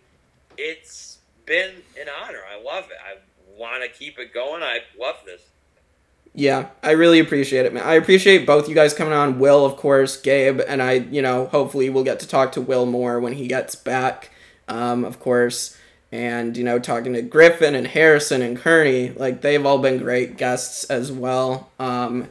It's been an honor. I love it. I want to keep it going. I love this. Yeah, I really appreciate it, man. I appreciate both you guys coming on. Will, of course, Gabe, and I, you know, hopefully we'll get to talk to Will more when he gets back, um, of course. And, you know, talking to Griffin and Harrison and Kearney, like, they've all been great guests as well. Um,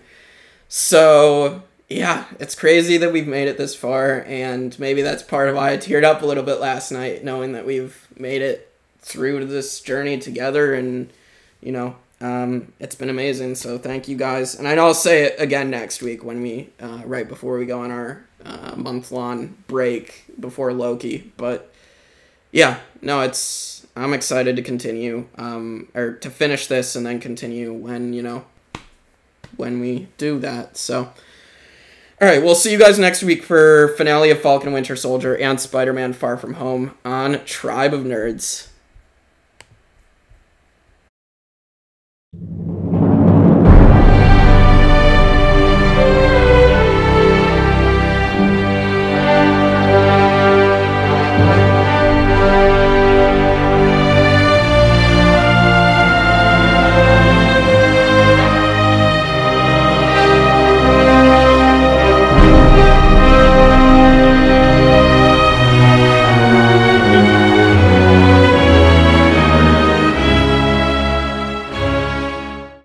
so, yeah, it's crazy that we've made it this far, and maybe that's part of why I teared up a little bit last night, knowing that we've made it through this journey together and, you know, um, it's been amazing. So thank you guys. And I'll say it again next week when we, uh, right before we go on our uh, month long break before Loki. But yeah, no, it's, I'm excited to continue, um, or to finish this and then continue when, you know, when we do that. So, all right, we'll see you guys next week for finale of Falcon Winter Soldier and Spider Man Far From Home on Tribe of Nerds.